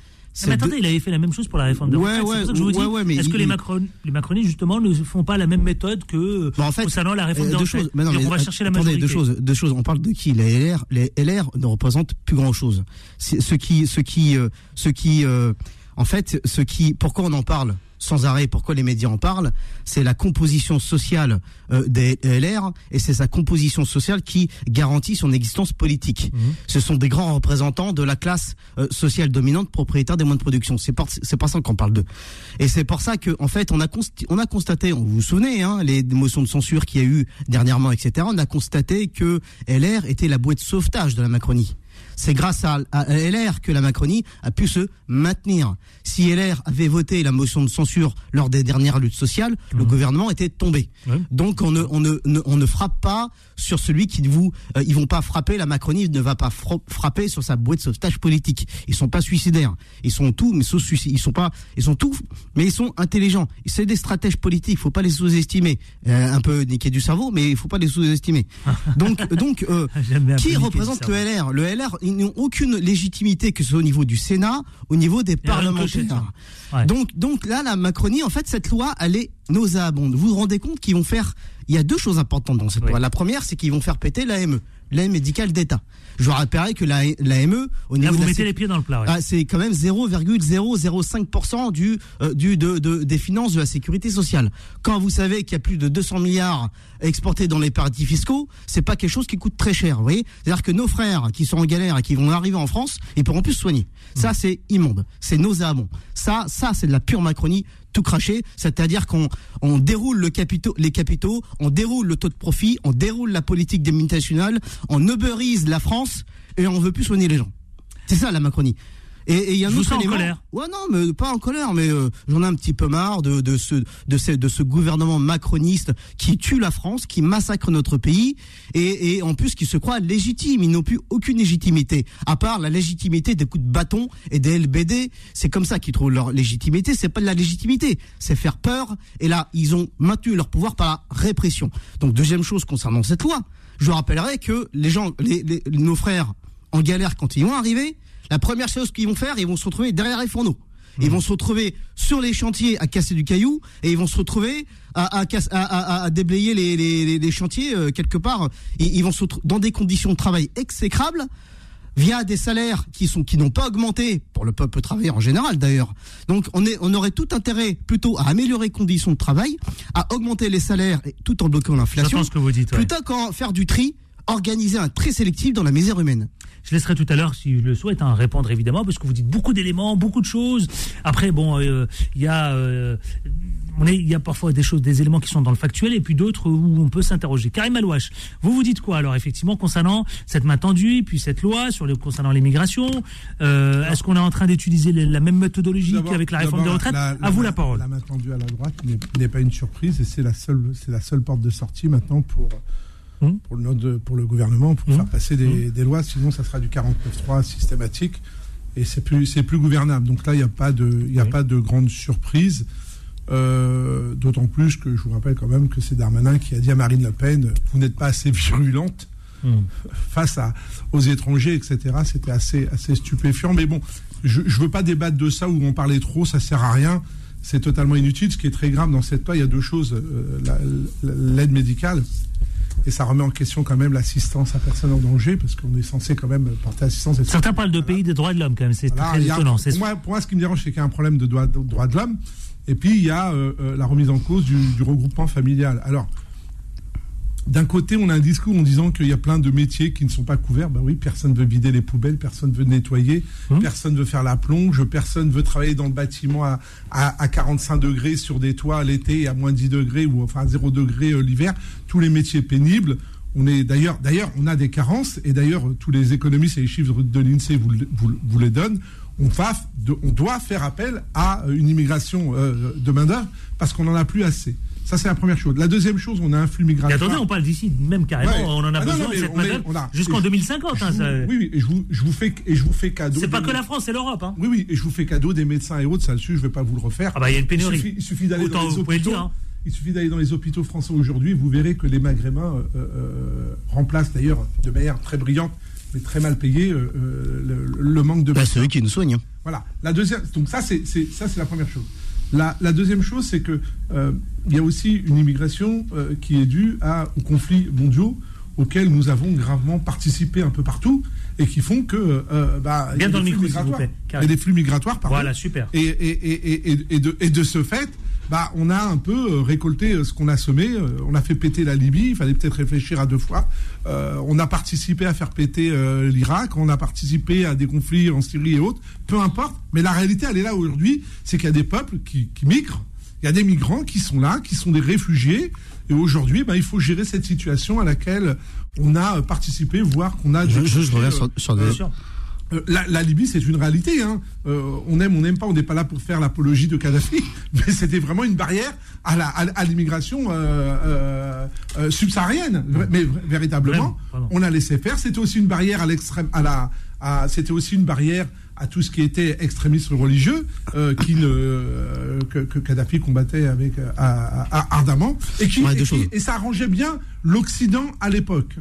Mais attendez, il avait fait la même chose pour la réforme de ouais, ouais, ça que je vous dis. Est-ce que les, Macron, les macronistes, justement, ne font pas la même méthode que bah, en fait, concernant la réforme euh, de choses. Mais non, mais, on va chercher la majorité. Deux choses, deux choses. On parle de qui? Les LR, les LR ne représentent plus grand-chose. Ce qui, ce qui, euh, ce qui, euh, en fait, ce qui, pourquoi on en parle sans arrêt pourquoi les médias en parlent, c'est la composition sociale euh, des LR et c'est sa composition sociale qui garantit son existence politique. Mmh. Ce sont des grands représentants de la classe euh, sociale dominante propriétaire des moyens de production. C'est pas c'est ça qu'on parle d'eux. Et c'est pour ça que en fait on a on a constaté, vous vous souvenez, hein, les motions de censure qu'il y a eu dernièrement, etc. On a constaté que LR était la bouée de sauvetage de la Macronie. C'est grâce à, LR que la Macronie a pu se maintenir. Si LR avait voté la motion de censure lors des dernières luttes sociales, le mmh. gouvernement était tombé. Donc on ne, on, ne, on ne frappe pas sur celui qui vous... Euh, ils vont pas frapper, la Macronie ne va pas frapper sur sa boîte de sauvetage politique. Ils sont pas suicidaires. Ils sont tout, mais ils sont pas... Ils sont tout, mais ils sont intelligents. C'est des stratèges politiques, faut pas les sous-estimer. Euh, un peu niquer du cerveau, mais il faut pas les sous-estimer. donc, donc euh, qui représente le LR Le LR, ils n'ont aucune légitimité que ce soit au niveau du Sénat, au niveau des parlementaires. Donc, donc là, la Macronie, en fait, cette loi, elle est nauséabonde. Vous vous rendez compte qu'ils vont faire il y a deux choses importantes dans cette loi. La première, c'est qu'ils vont faire péter l'AME, l'aide médicale d'État. Je vous rappellerai que la, l'AME, au niveau Là, vous mettez les pieds dans le plat. Ah, c'est quand même 0,005% du, euh, du de, de, des finances de la sécurité sociale. Quand vous savez qu'il y a plus de 200 milliards exportés dans les paradis fiscaux, c'est pas quelque chose qui coûte très cher. Vous voyez, c'est-à-dire que nos frères qui sont en galère et qui vont arriver en France, ils pourront plus se soigner. Ça, mmh. c'est immonde. C'est nauséabond. Ça, ça, c'est de la pure Macronie tout craché, c'est-à-dire qu'on on déroule le les capitaux, on déroule le taux de profit, on déroule la politique des multinationales, on uberise la France et on veut plus soigner les gens. C'est ça la Macronie. Et il y a un autre élément. En colère. Ouais non, mais pas en colère, mais euh, j'en ai un petit peu marre de, de ce de ce de ce gouvernement macroniste qui tue la France, qui massacre notre pays et, et en plus qui se croit légitime. Ils n'ont plus aucune légitimité à part la légitimité des coups de bâton et des LBD. C'est comme ça qu'ils trouvent leur légitimité. C'est pas de la légitimité, c'est faire peur. Et là, ils ont maintenu leur pouvoir par la répression. Donc deuxième chose concernant cette loi, je rappellerai que les gens, les, les, nos frères en galère quand ils vont arriver la première chose qu'ils vont faire, ils vont se retrouver derrière les fourneaux. Ils hmm. vont se retrouver sur les chantiers à casser du caillou et ils vont se retrouver à, à, à, déblayer les, chantiers euh, quelque part. ils vont se dans des conditions de travail exécrables via des salaires qui sont qui n'ont pas augmenté pour le peuple travailleur en général d'ailleurs. Donc on est on aurait tout intérêt plutôt à améliorer les conditions de travail, à augmenter les salaires tout en bloquant l'inflation. ce que vous dites. Plutôt qu'en faire du tri, organiser un tri sélectif dans la misère humaine. Je laisserai tout à l'heure, si le souhaite, hein, répondre évidemment, parce que vous dites beaucoup d'éléments, beaucoup de choses. Après, bon, euh, il y a. Euh, il y a parfois des choses, des éléments qui sont dans le factuel et puis d'autres où on peut s'interroger. Karim Alouache, vous vous dites quoi alors effectivement concernant cette main tendue et puis cette loi sur le, concernant l'immigration euh, Est-ce qu'on est en train d'utiliser la même méthodologie qu'avec la réforme des retraites À vous la parole. La main tendue à la droite n'est pas une surprise et c'est la seule, c'est la seule porte de sortie maintenant pour Mmh. pour, le, pour le gouvernement pour mmh. faire passer des, mmh. des, lois, sinon ça sera du 49.3 systématique et c'est plus c'est plus gouvernable. Donc là, il n'y a pas de il a pas de grande surprise. Euh, d'autant plus que je vous rappelle quand même que c'est Darmanin qui a dit à Marine Le Pen vous n'êtes pas assez virulente face à, aux étrangers, etc. C'était assez, assez stupéfiant. Mais bon, je ne veux pas débattre de ça où on parlait trop, ça sert à rien. C'est totalement inutile. Ce qui est très grave dans cette loi, il y a deux choses. Euh, l'aide médicale, et ça remet en question quand même l'assistance à personne en danger, parce qu'on est censé quand même porter assistance. Certains parlent de pays des droits de l'homme, quand même, c'est très étonnant. Pour moi, pour moi, ce qui me dérange, c'est qu'il y a un problème de droits de, l'homme, et puis il y a euh, euh, la remise en cause du, du regroupement familial. Alors, d'un côté, on a un discours en disant qu'il y a plein de métiers qui ne sont pas couverts. Ben oui, personne veut vider les poubelles, personne veut nettoyer, personne hum. personne veut faire la plonge, personne veut travailler dans le bâtiment à, à, 45 degrés sur des toits l'été et à moins 10 degrés ou enfin à 0 degré euh, l'hiver. Tous les métiers pénibles. On est d'ailleurs, d'ailleurs, on a des carences et d'ailleurs tous les économistes et les chiffres de l'Insee vous, vous, les donnent. On, va, on doit faire appel à une immigration euh, de main d'œuvre parce qu'on n'en a plus assez. Ça, c'est la première chose. La deuxième chose, on a un flux migratoire. attendez, on parle d'ici même carrément, on en a ah besoin de cette jusqu'en 2050. Hein, oui, oui, et je vous, je vous, fais, et je vous fais cadeau. C'est pas que la France, c'est l'Europe. Hein. Oui, oui, et je vous fais cadeau des médecins et autres, ça dessus, je vais pas vous le refaire. Ah bah, il y a une pénurie. Il suffit, d'aller dans les hôpitaux. Hein. Il suffit d'aller dans les hôpitaux français aujourd'hui, vous verrez que les maghrébins euh, euh, remplacent d'ailleurs de manière très brillante mais très mal payé euh, le, manque de. Bah, c'est eux qui nous soignent. Voilà. La deuxième, donc ça c'est ça c'est la première chose. La, deuxième chose, c'est que euh, il y a aussi une immigration euh, qui est due à, aux conflits mondiaux auxquels nous avons gravement participé un peu partout et qui font que euh, bah, il y a des flux migratoires. Il y a des flux migratoires, pardon. Voilà, super. Et, et, et, et, de, et de ce fait, bah, on a un peu euh, récolté euh, ce qu'on a semé. On a fait péter la Libye. Il fallait peut-être réfléchir à deux fois. on a participé à faire péter l'Irak. On a participé à des conflits en Syrie et autres. Peu importe. Mais la réalité, elle est là aujourd'hui. C'est qu'il y a des peuples qui, migrent. Il y a des migrants qui sont là, qui sont des réfugiés. Et aujourd'hui, bah, il faut gérer cette situation à laquelle on a participé, voire qu'on a. Je, je, reviens sur, sur des, euh, la, Libye, c'est une réalité. Hein. Euh, on aime, on n'aime pas, on n'est pas là pour faire l'apologie de Kadhafi, mais c'était vraiment une barrière à l'immigration euh, subsaharienne. Mais véritablement, on a laissé faire. C'était aussi une barrière à l'extrême, à la, c'était aussi une barrière à tout ce qui était extrémisme religieux, qui ne, que, Kadhafi combattait avec ardemment, et qui et ça arrangeait bien l'Occident à l'époque.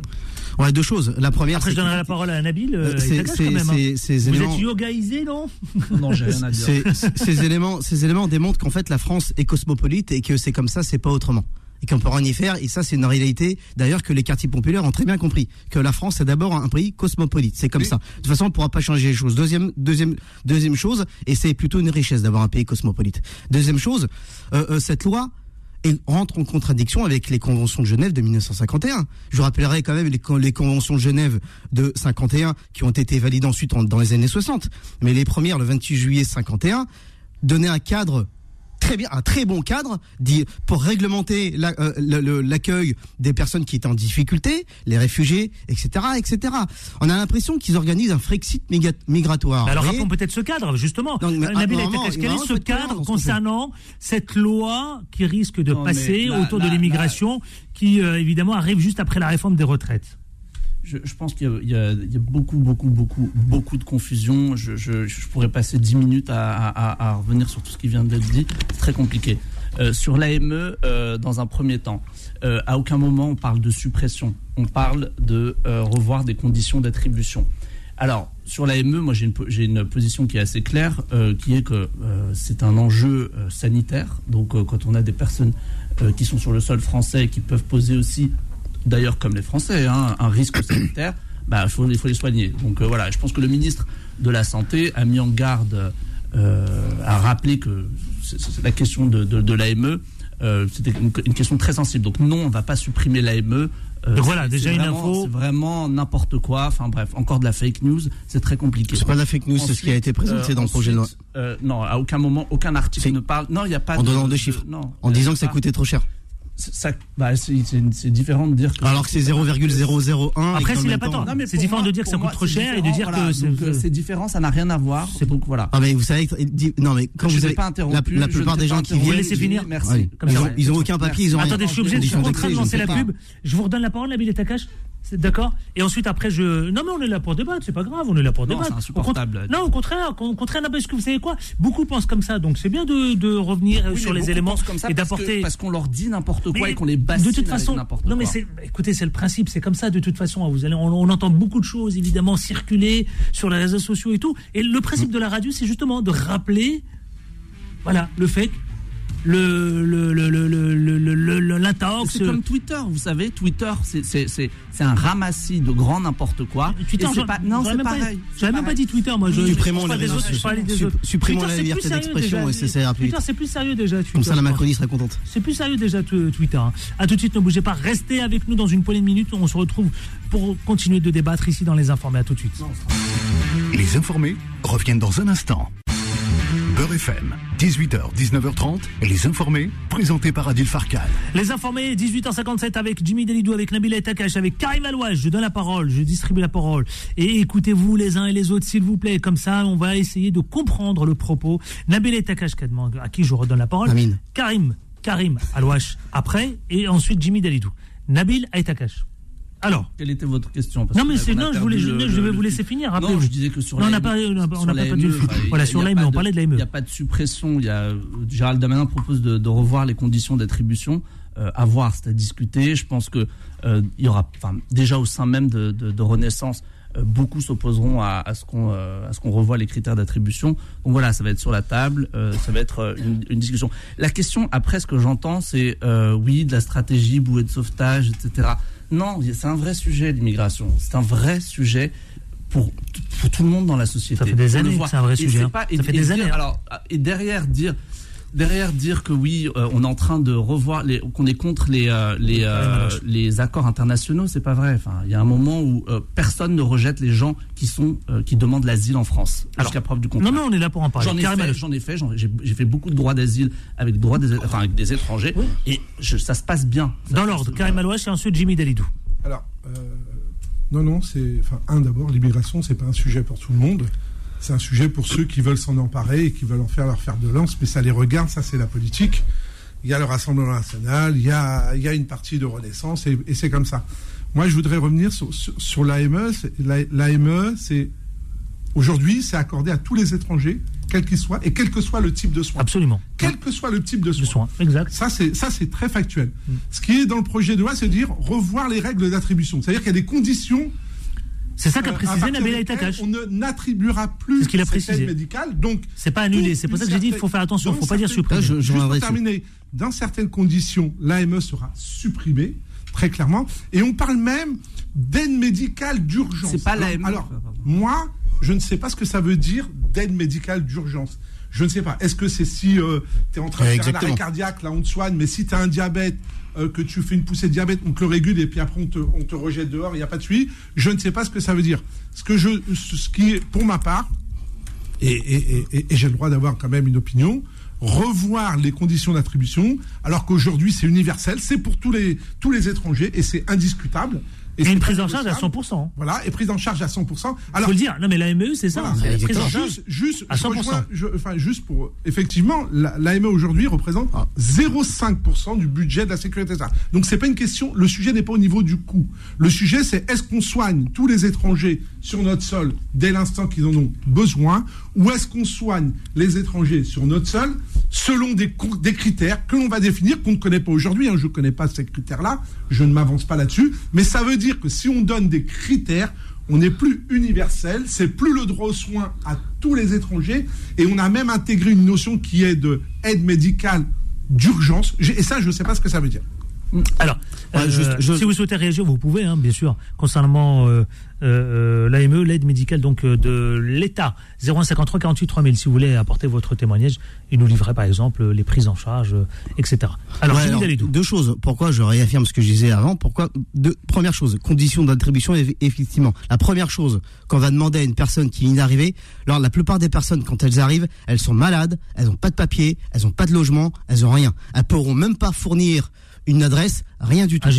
Ouais, deux choses. La première. Après, je donnerai la parole à Nabil. Euh, c'est, quand même, hein. Vous éléments... êtes yogaisé, non Non, j'ai rien à dire. ces éléments, ces éléments démontrent qu'en fait, la France est cosmopolite et que c'est comme ça, c'est pas autrement. Et qu'on peut rien y faire. Et ça, c'est une réalité, d'ailleurs, que les quartiers populaires ont très bien compris. Que la France, c'est d'abord un pays cosmopolite. C'est comme ça. De toute façon, on ne pourra pas changer les choses. Deuxième, deuxième, deuxième chose, et c'est plutôt une richesse d'avoir un pays cosmopolite. Deuxième chose, euh, euh, cette loi, et rentre en contradiction avec les conventions de Genève de 1951. Je rappellerai quand même les, les conventions de Genève de 51 qui ont été validées ensuite dans les années 60. Mais les premières, le 28 juillet 51, donnaient un cadre très bien, un très bon cadre pour réglementer euh, l'accueil des personnes qui étaient en difficulté, les réfugiés, etc., etc. On a l'impression qu'ils organisent un Frexit migratoire. Alors rappelons peut-être ce cadre, justement. quel est ce cadre concernant cette loi qui risque de passer autour de l'immigration, qui euh, évidemment arrive juste après la réforme des retraites je, pense qu'il y, a beaucoup, beaucoup, beaucoup, beaucoup de confusion. Je, pourrais passer 10 minutes à, revenir sur tout ce qui vient d'être dit. C'est très compliqué. Euh, sur l'AME, euh, dans un premier temps, euh, à aucun moment on parle de suppression. On parle de revoir des conditions d'attribution. Alors, sur l'AME, moi j'ai une, une, position qui est assez claire, qui est que c'est un enjeu sanitaire. Donc, quand on a des personnes qui sont sur le sol français et qui peuvent poser aussi d'ailleurs comme les Français, hein, un risque sanitaire, bah, il faut, les soigner. Donc euh, voilà, je pense que le ministre de la Santé a mis en garde, euh, a rappelé que la question de, de, l'AME, euh, c'était une, question très sensible. Donc non, on ne va pas supprimer l'AME. Donc voilà, déjà une info. C'est vraiment n'importe quoi. Enfin bref, encore de la fake news, c'est très compliqué. C'est pas de la fake news, c'est ce qui a été présenté dans le projet de loi. non, à aucun moment, aucun article ne parle. Non, il n'y a pas. En donnant des chiffres. Non, en disant que ça coûtait trop cher bah, c'est différent de dire que alors que c'est 0,001 après s'il a pas tort c'est différent de dire que ça coûte trop cher et de dire que euh, c'est différent ça n'a rien à voir. C'est donc voilà. Ah mais vous savez non mais quand vous avez pas interrompu, la, plupart des gens qui viennent laisser finir. Merci. Ils, ont, aucun papier ils ont attendez je suis obligé de, je de lancer la pub. je vous redonne la parole Nabil Takash D'accord Et ensuite, après, je. Non, mais on est là pour débattre, c'est pas grave, on est là pour débattre. C'est insupportable. Non, au contraire, au contraire, parce que vous savez quoi Beaucoup pensent comme ça, donc c'est bien de, de revenir sur les éléments comme ça et d'apporter. Parce qu'on leur dit n'importe quoi et qu'on les bassine de toute façon, Non, mais écoutez, c'est le principe, c'est comme ça de toute façon. Vous allez, on, entend beaucoup de choses, évidemment, circuler sur les réseaux sociaux et tout. Et le principe mm. de la radio, c'est justement de rappeler, voilà, le fait le, le, le, le, l'intox. C'est comme Twitter, vous savez, Twitter, c'est un ramassis de grand n'importe quoi. Twitter, pas, non, c'est pareil. J'avais même pas dit Twitter, moi. Je, supprimons la, supprimons la liberté d'expression et c'est Twitter, c'est plus sérieux déjà. Twitter, Comme ça, la Macronie serait contente. C'est plus sérieux déjà, Twitter. Hein. A tout de suite, ne bougez pas. Restez avec nous dans une poignée de minutes. On se retrouve pour continuer de débattre ici dans Les Informés. À tout de suite. Les Informés reviennent dans un instant. Beurre FM, 18h, 19h30, les informés, présentés par Adil Farkal. Les informés, 18h57 avec Jimmy Delidou, avec Nabil Takash, avec Karim Alouage. Je donne la parole, je distribue la parole. Et écoutez-vous les uns et les autres, s'il vous plaît. Comme ça, on va essayer de comprendre le propos. Nabil Takash, à qui je redonne la parole. Amin. Karim, Karim Alouage, après, et ensuite Jimmy Delidou. Nabil Takash. Alors, quelle était votre question? Non, mais c'est non, je voulais, je, vais vous laisser finir. Non, je disais que sur non, on n'a pas, on pas, pas. Voilà, sur l'AME, on parlait de l'AME. Il n'y a pas de suppression. Il y a Gérald Damanin propose de, de revoir les conditions d'attribution. Euh, à voir, c'est à discuter. Je pense que euh, il y aura, enfin, déjà au sein même de, de, de Renaissance, euh, beaucoup s'opposeront à, à, ce qu'on euh, à ce qu'on revoie les critères d'attribution. Donc voilà, ça va être sur la table, euh, ça va être une, une, discussion. La question après, ce que j'entends, c'est oui de la stratégie bouée de sauvetage, etc. Non, c'est un vrai sujet, l'immigration. C'est un vrai sujet pour, pour, tout le monde dans la société. Ça fait des années que c'est un vrai sujet. Hein. ça fait des années. Hein. Alors, et derrière dire derrière dire que oui, euh, on est en train de revoir, qu'on est contre les euh, les, euh, les accords internationaux, c'est pas vrai. Enfin, il y a un moment où personne ne rejette les gens qui sont qui demandent l'asile en France jusqu'à preuve du contraire. Non, non, on est là pour en parler. J'en ai, fait, j'en ai fait, j'ai fait beaucoup de droits d'asile avec droits des, enfin, avec des étrangers et ça se passe bien. Dans l'ordre, Karim Alouache et ensuite Jimmy Dalidou. Alors, non, non, c'est, enfin, un d'abord, l'immigration, c'est pas un sujet pour tout le monde. C'est un sujet pour ceux qui veulent s'en emparer et qui veulent en faire leur fer de lance, mais ça les regarde, ça c'est la politique. Il y a le Rassemblement national, il y a, il y a une partie de Renaissance, et, c'est comme ça. Moi, je voudrais revenir sur, sur, l'AME. L'AME, c'est aujourd'hui, c'est accordé à tous les étrangers, quel qu'ils soient, et quel que soit le type de soin. Absolument. Quel que soit le type de soin. exact. Ça, c'est ça, c'est très factuel. Mm. Ce qui est dans le projet de loi, c'est de dire revoir les règles d'attribution. C'est-à-dire qu'il y a des conditions C'est ça qu'a précisé Nabil On n'attribuera plus ce cette aide médicale. Donc, c'est pas annulé. C'est pour ça que j'ai dit il faut faire attention. Il ne faut pas dire supprimer. Je, je, Juste terminer, dans certaines conditions, l'AME sera supprimée très clairement. Et on parle même d'aide médicale d'urgence. C'est pas l'AME. Alors, moi, je ne sais pas ce que ça veut dire d'aide médicale d'urgence. Je ne sais pas. Est-ce que c'est si euh, tu es en train de faire un arrêt cardiaque, là on te soigne, mais si tu as un diabète, euh, que tu fais une poussée de diabète, on te le régule et puis après on te, on te rejette dehors, il n'y a pas de suivi, je ne sais pas ce que ça veut dire. Ce, que je, ce qui est, pour ma part, et, et, et, et j'ai le droit d'avoir quand même une opinion, revoir les conditions d'attribution, alors qu'aujourd'hui c'est universel, c'est pour tous les, tous les étrangers et c'est indiscutable. Et, une prise en charge à 100%. Voilà, et prise en charge à 100%. Alors, faut le dire. Non, mais l'AME, c'est ça. prise en charge juste, juste, à 100%. enfin, juste pour, effectivement, l'AME aujourd'hui représente 0,5% du budget de la sécurité sociale. Donc, c'est pas une question, le sujet n'est pas au niveau du coût. Le sujet, c'est est-ce qu'on soigne tous les étrangers sur notre sol dès l'instant qu'ils en ont besoin, ou est-ce qu'on soigne les étrangers sur notre sol selon des, des critères que l'on va définir, qu'on ne connaît pas aujourd'hui. Hein, je ne connais pas ces critères-là, je ne m'avance pas là-dessus, mais ça veut dire que si on donne des critères, on n'est plus universel, c'est plus le droit aux soins à tous les étrangers, et on a même intégré une notion qui est de aide médicale d'urgence, et ça, je ne sais pas ce que ça veut dire. Alors, euh, si vous souhaitez réagir, vous pouvez, hein, bien sûr, concernant euh, euh, l'AME, l'aide médicale donc de l'État. 0153 48 3000, si vous voulez apporter votre témoignage et nous livrer par exemple les prises en charge, etc. Alors, deux choses. Pourquoi je réaffirme ce que je disais avant? Pourquoi? Deux, Première chose, conditions d'attribution, effectivement. La première chose, quand on va demander à une personne qui vient d'arriver, alors la plupart des personnes, quand elles arrivent, elles sont malades, elles n'ont pas de papier, elles n'ont pas de logement, elles n'ont rien. Elles pourront même pas fournir une adresse, rien du tout.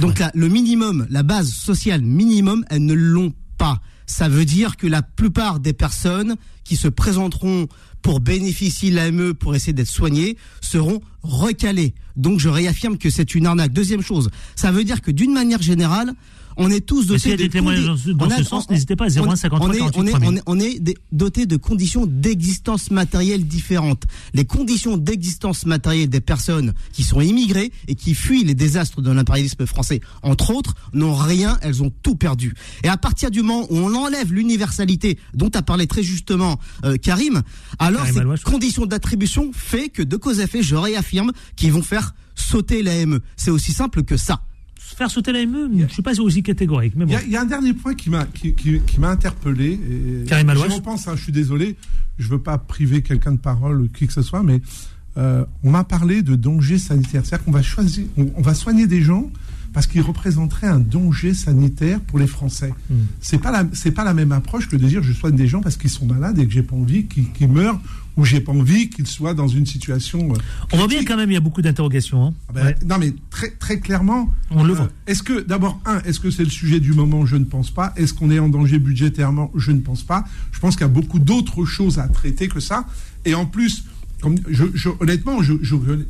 Donc le minimum, la base sociale minimum, elles ne l'ont pas. Ça veut dire que la plupart des personnes qui se présenteront pour bénéficier de l'AME, pour essayer d'être soignées, seront recalées. Donc je réaffirme que c'est une arnaque. Deuxième chose, ça veut dire que d'une manière générale, on est tous dotés de dans ce sens, n'hésitez pas à 0153 on, est, on, est, on est dotés de conditions d'existence matérielle différentes. Les conditions d'existence matérielle des personnes qui sont immigrées et qui fuient les désastres de l'impérialisme français, entre autres, n'ont rien, elles ont tout perdu. Et à partir du moment où on enlève l'universalité dont a parlé très justement euh, Karim, alors ces conditions d'attribution fait que de cause à effet, je réaffirme qu'ils vont faire sauter l'AME. C'est aussi simple que ça faire sauter la ME, je ne suis pas aussi catégorique. Il, y a, un dernier point qui m'a qui, qui, m'a interpellé. Et Je pense, hein, je suis désolé, je veux pas priver quelqu'un de parole ou qui que ce soit, mais euh, on m'a parlé de danger sanitaire. C'est-à-dire qu'on va choisir, on, va soigner des gens parce qu'ils représenteraient un danger sanitaire pour les Français. Hmm. C'est pas la c'est pas la même approche que de dire je soigne des gens parce qu'ils sont malades et que j'ai pas envie qu'ils meurent où j'ai pas envie qu'il soit dans une situation. Euh, on voit bien quand même, il y a beaucoup d'interrogations. Hein. Ah ben, non, mais très, très clairement. On le euh, voit. Est-ce que, d'abord, un, est-ce que c'est le sujet du moment? Je ne pense pas. Est-ce qu'on est en danger budgétairement? Je ne pense pas. Je pense qu'il y a beaucoup d'autres choses à traiter que ça. Et en plus, je, honnêtement,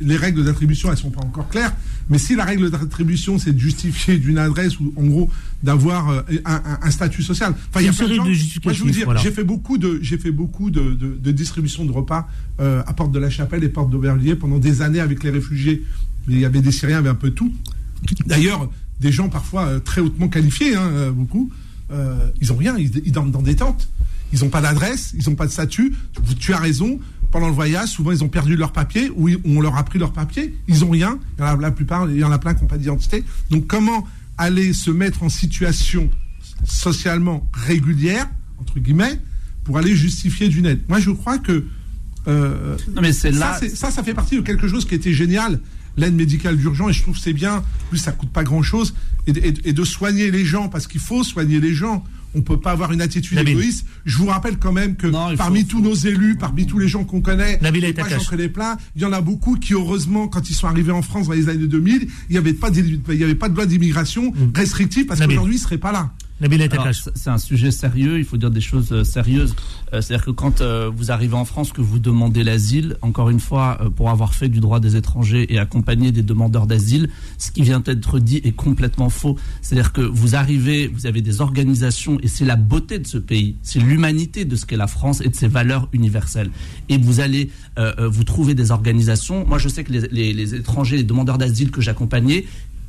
les règles d'attribution, elles sont pas encore claires. Mais si la règle d'attribution, c'est de justifier d'une adresse ou, en gros, d'avoir euh, un, statut social. Enfin, il y a plein de gens. Moi, je vous dire, j'ai fait beaucoup de, j'ai fait beaucoup de, de, distribution de repas euh, à Porte de la Chapelle et Porte d'Aubervilliers pendant des années avec les réfugiés. Il y avait des Syriens, il y avait un peu tout. D'ailleurs, des gens parfois euh, très hautement qualifiés, hein, beaucoup. ils ont rien, ils, ils dorment dans des tentes. Ils n'ont pas d'adresse, ils n'ont pas de statut. Tu as raison pendant le voyage, souvent ils ont perdu leur papier ou on leur a pris leur papier. Ils n'ont rien. Il y en a la plupart, il y en a plein qui n'ont pas d'identité. Donc comment aller se mettre en situation socialement régulière entre guillemets pour aller justifier d'une aide Moi, je crois que euh, non, mais c'est là... ça, ça, fait partie de quelque chose qui était génial l'aide médicale d'urgence et je trouve c'est bien. Plus ça coûte pas grand chose et, et, de soigner les gens parce qu'il faut soigner les gens on peut pas avoir une attitude égoïste. Je vous rappelle quand même que parmi tous nos élus, parmi tous les gens qu'on connaît, j'en connais plein, il y en a beaucoup qui heureusement quand ils sont arrivés en France dans les années 2000, il n'y avait pas il y avait pas de loi d'immigration mm. restrictive parce qu'aujourd'hui ils seraient pas là. C'est un sujet sérieux, il faut dire des choses euh, sérieuses. Euh, c'est-à-dire que quand euh, vous arrivez en France, que vous demandez l'asile, encore une fois, pour avoir fait du droit des étrangers et accompagner des demandeurs d'asile, ce qui vient d'être dit est complètement faux. C'est-à-dire que vous arrivez, vous avez des organisations, et c'est la beauté de ce pays, c'est l'humanité de ce qu'est la France et de ses valeurs universelles. Et vous allez vous trouver des organisations. Moi, je sais que les, les étrangers, les demandeurs d'asile que j'accompagnais,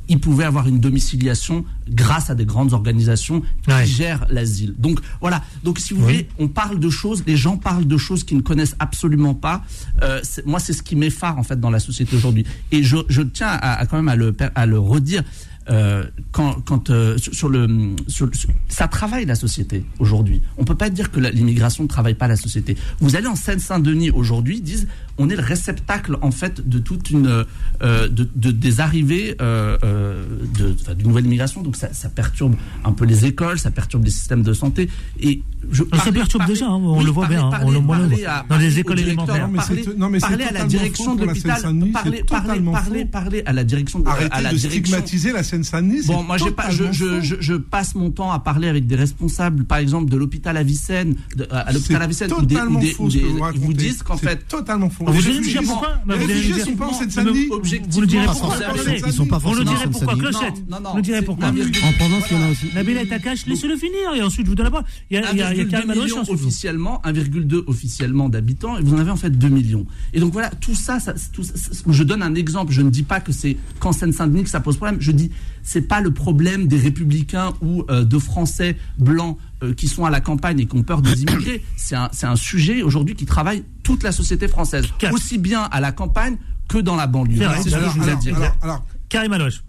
ils pouvaient avoir une domiciliation grâce à des grandes organisations qui gèrent l'asile. Donc voilà. Donc si vous voulez, on parle de choses, les gens parlent de choses qu'ils ne connaissent absolument pas. Euh, moi, c'est ce qui m'effare en fait dans la société aujourd'hui. Et je, je tiens à, à, quand même à le, à le redire. Euh, quand, quand euh, sur le sur, ça travaille la société aujourd'hui. On peut pas dire que l'immigration ne travaille pas la société. Vous allez en Seine-Saint-Denis aujourd'hui, disent on est le réceptacle en fait de toute une euh, de, de, des arrivées euh, euh de, enfin, d'une nouvelle immigration. Donc ça, ça, perturbe un peu les écoles, ça perturbe les systèmes de santé. Et je ça perturbe déjà, hein, on le voit bien, on le voit dans les écoles élémentaires. Non mais parler à la direction de l'hôpital, parler, parler, parler, parler à la direction de, Arrêtez à la de direction. stigmatiser la Seine-Saint-Denis. Bon, moi j'ai pas, je, je, je, je, passe mon temps à parler avec des responsables, par exemple de l'hôpital Avicenne, de, à l'hôpital Avicenne, où des, où des, où des, ils vous disent qu'en fait totalement faux. Vous allez me dire pourquoi Les réfugiés sont pas en Seine-Saint-Denis. Vous le direz pourquoi Ils sont pas On le forcément dirait en Seine-Saint-Denis. Clochette. Vous le direz pourquoi. En province, il y en a aussi. Nabila Takash, laissez-le finir et ensuite je vous donne la parole. Il y a, il y a, il y a Karim Adouche ensuite. officiellement, 1,2 officiellement d'habitants et vous en avez en fait 2 millions. Et donc voilà, tout ça, ça, tout ça, je donne un exemple. Je ne dis pas que c'est qu'en Seine-Saint-Denis que ça pose problème. Je dis c'est pas le problème des républicains ou euh, de Français blancs euh, qui sont à la campagne et qui ont peur des immigrés. C'est un, c'est un sujet aujourd'hui qui travaille toute la société française, aussi bien à la campagne que dans la banlieue. C'est ce que je vous ai dit. Karim Adouche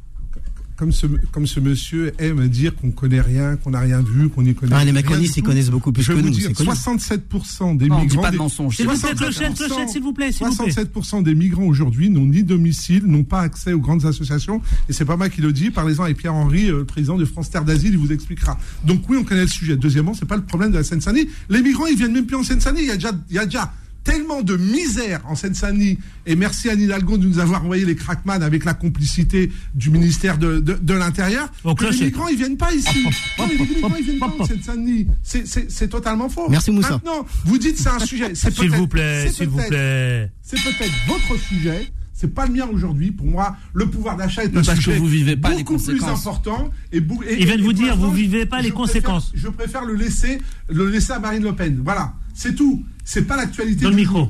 comme ce, comme ce monsieur aime dire qu'on connaît rien, qu'on n'a rien vu, qu'on n'y connaît ah, rien. Les macronistes, ils connaissent beaucoup plus je que vais nous. vous dire, 67% des non, migrants. Pas de mensonge. S'il vous plaît, Clochette, Clochette, s'il vous plaît, s'il vous plaît. 67% des migrants aujourd'hui n'ont ni domicile, n'ont pas accès aux grandes associations. Et c'est pas moi qui le dis. Parlez-en avec Pierre-Henri, euh, le président de France Terre d'Asile, il vous expliquera. Donc oui, on connaît le sujet. Deuxièmement, c'est pas le problème de la Seine-Saint-Denis. Les migrants, ils viennent même plus en Seine-Saint-Denis. Il y a déjà, il y a déjà tellement de misère en Seine-Saint-Denis. Et merci à Hidalgo de nous avoir envoyé les crackman avec la complicité du ministère de, de, de l'Intérieur. Les migrants, ils viennent pas ici. Non, mais les migrants, ils viennent pas en Seine-Saint-Denis. C'est totalement faux. Merci Moussa. Maintenant, vous dites c'est un sujet. S'il vous plaît, s'il vous plaît. C'est peut-être votre sujet. C'est pas le mien aujourd'hui. Pour moi, le pouvoir d'achat est un parce sujet que vous vivez pas beaucoup les plus conséquences. important. Et, et Il vient de vous dire, vous vivez pas les je préfère- conséquences. je préfère le laisser, le laisser à Marine Le Pen. Voilà, c'est tout. C'est pas l'actualité. Dans le du micro.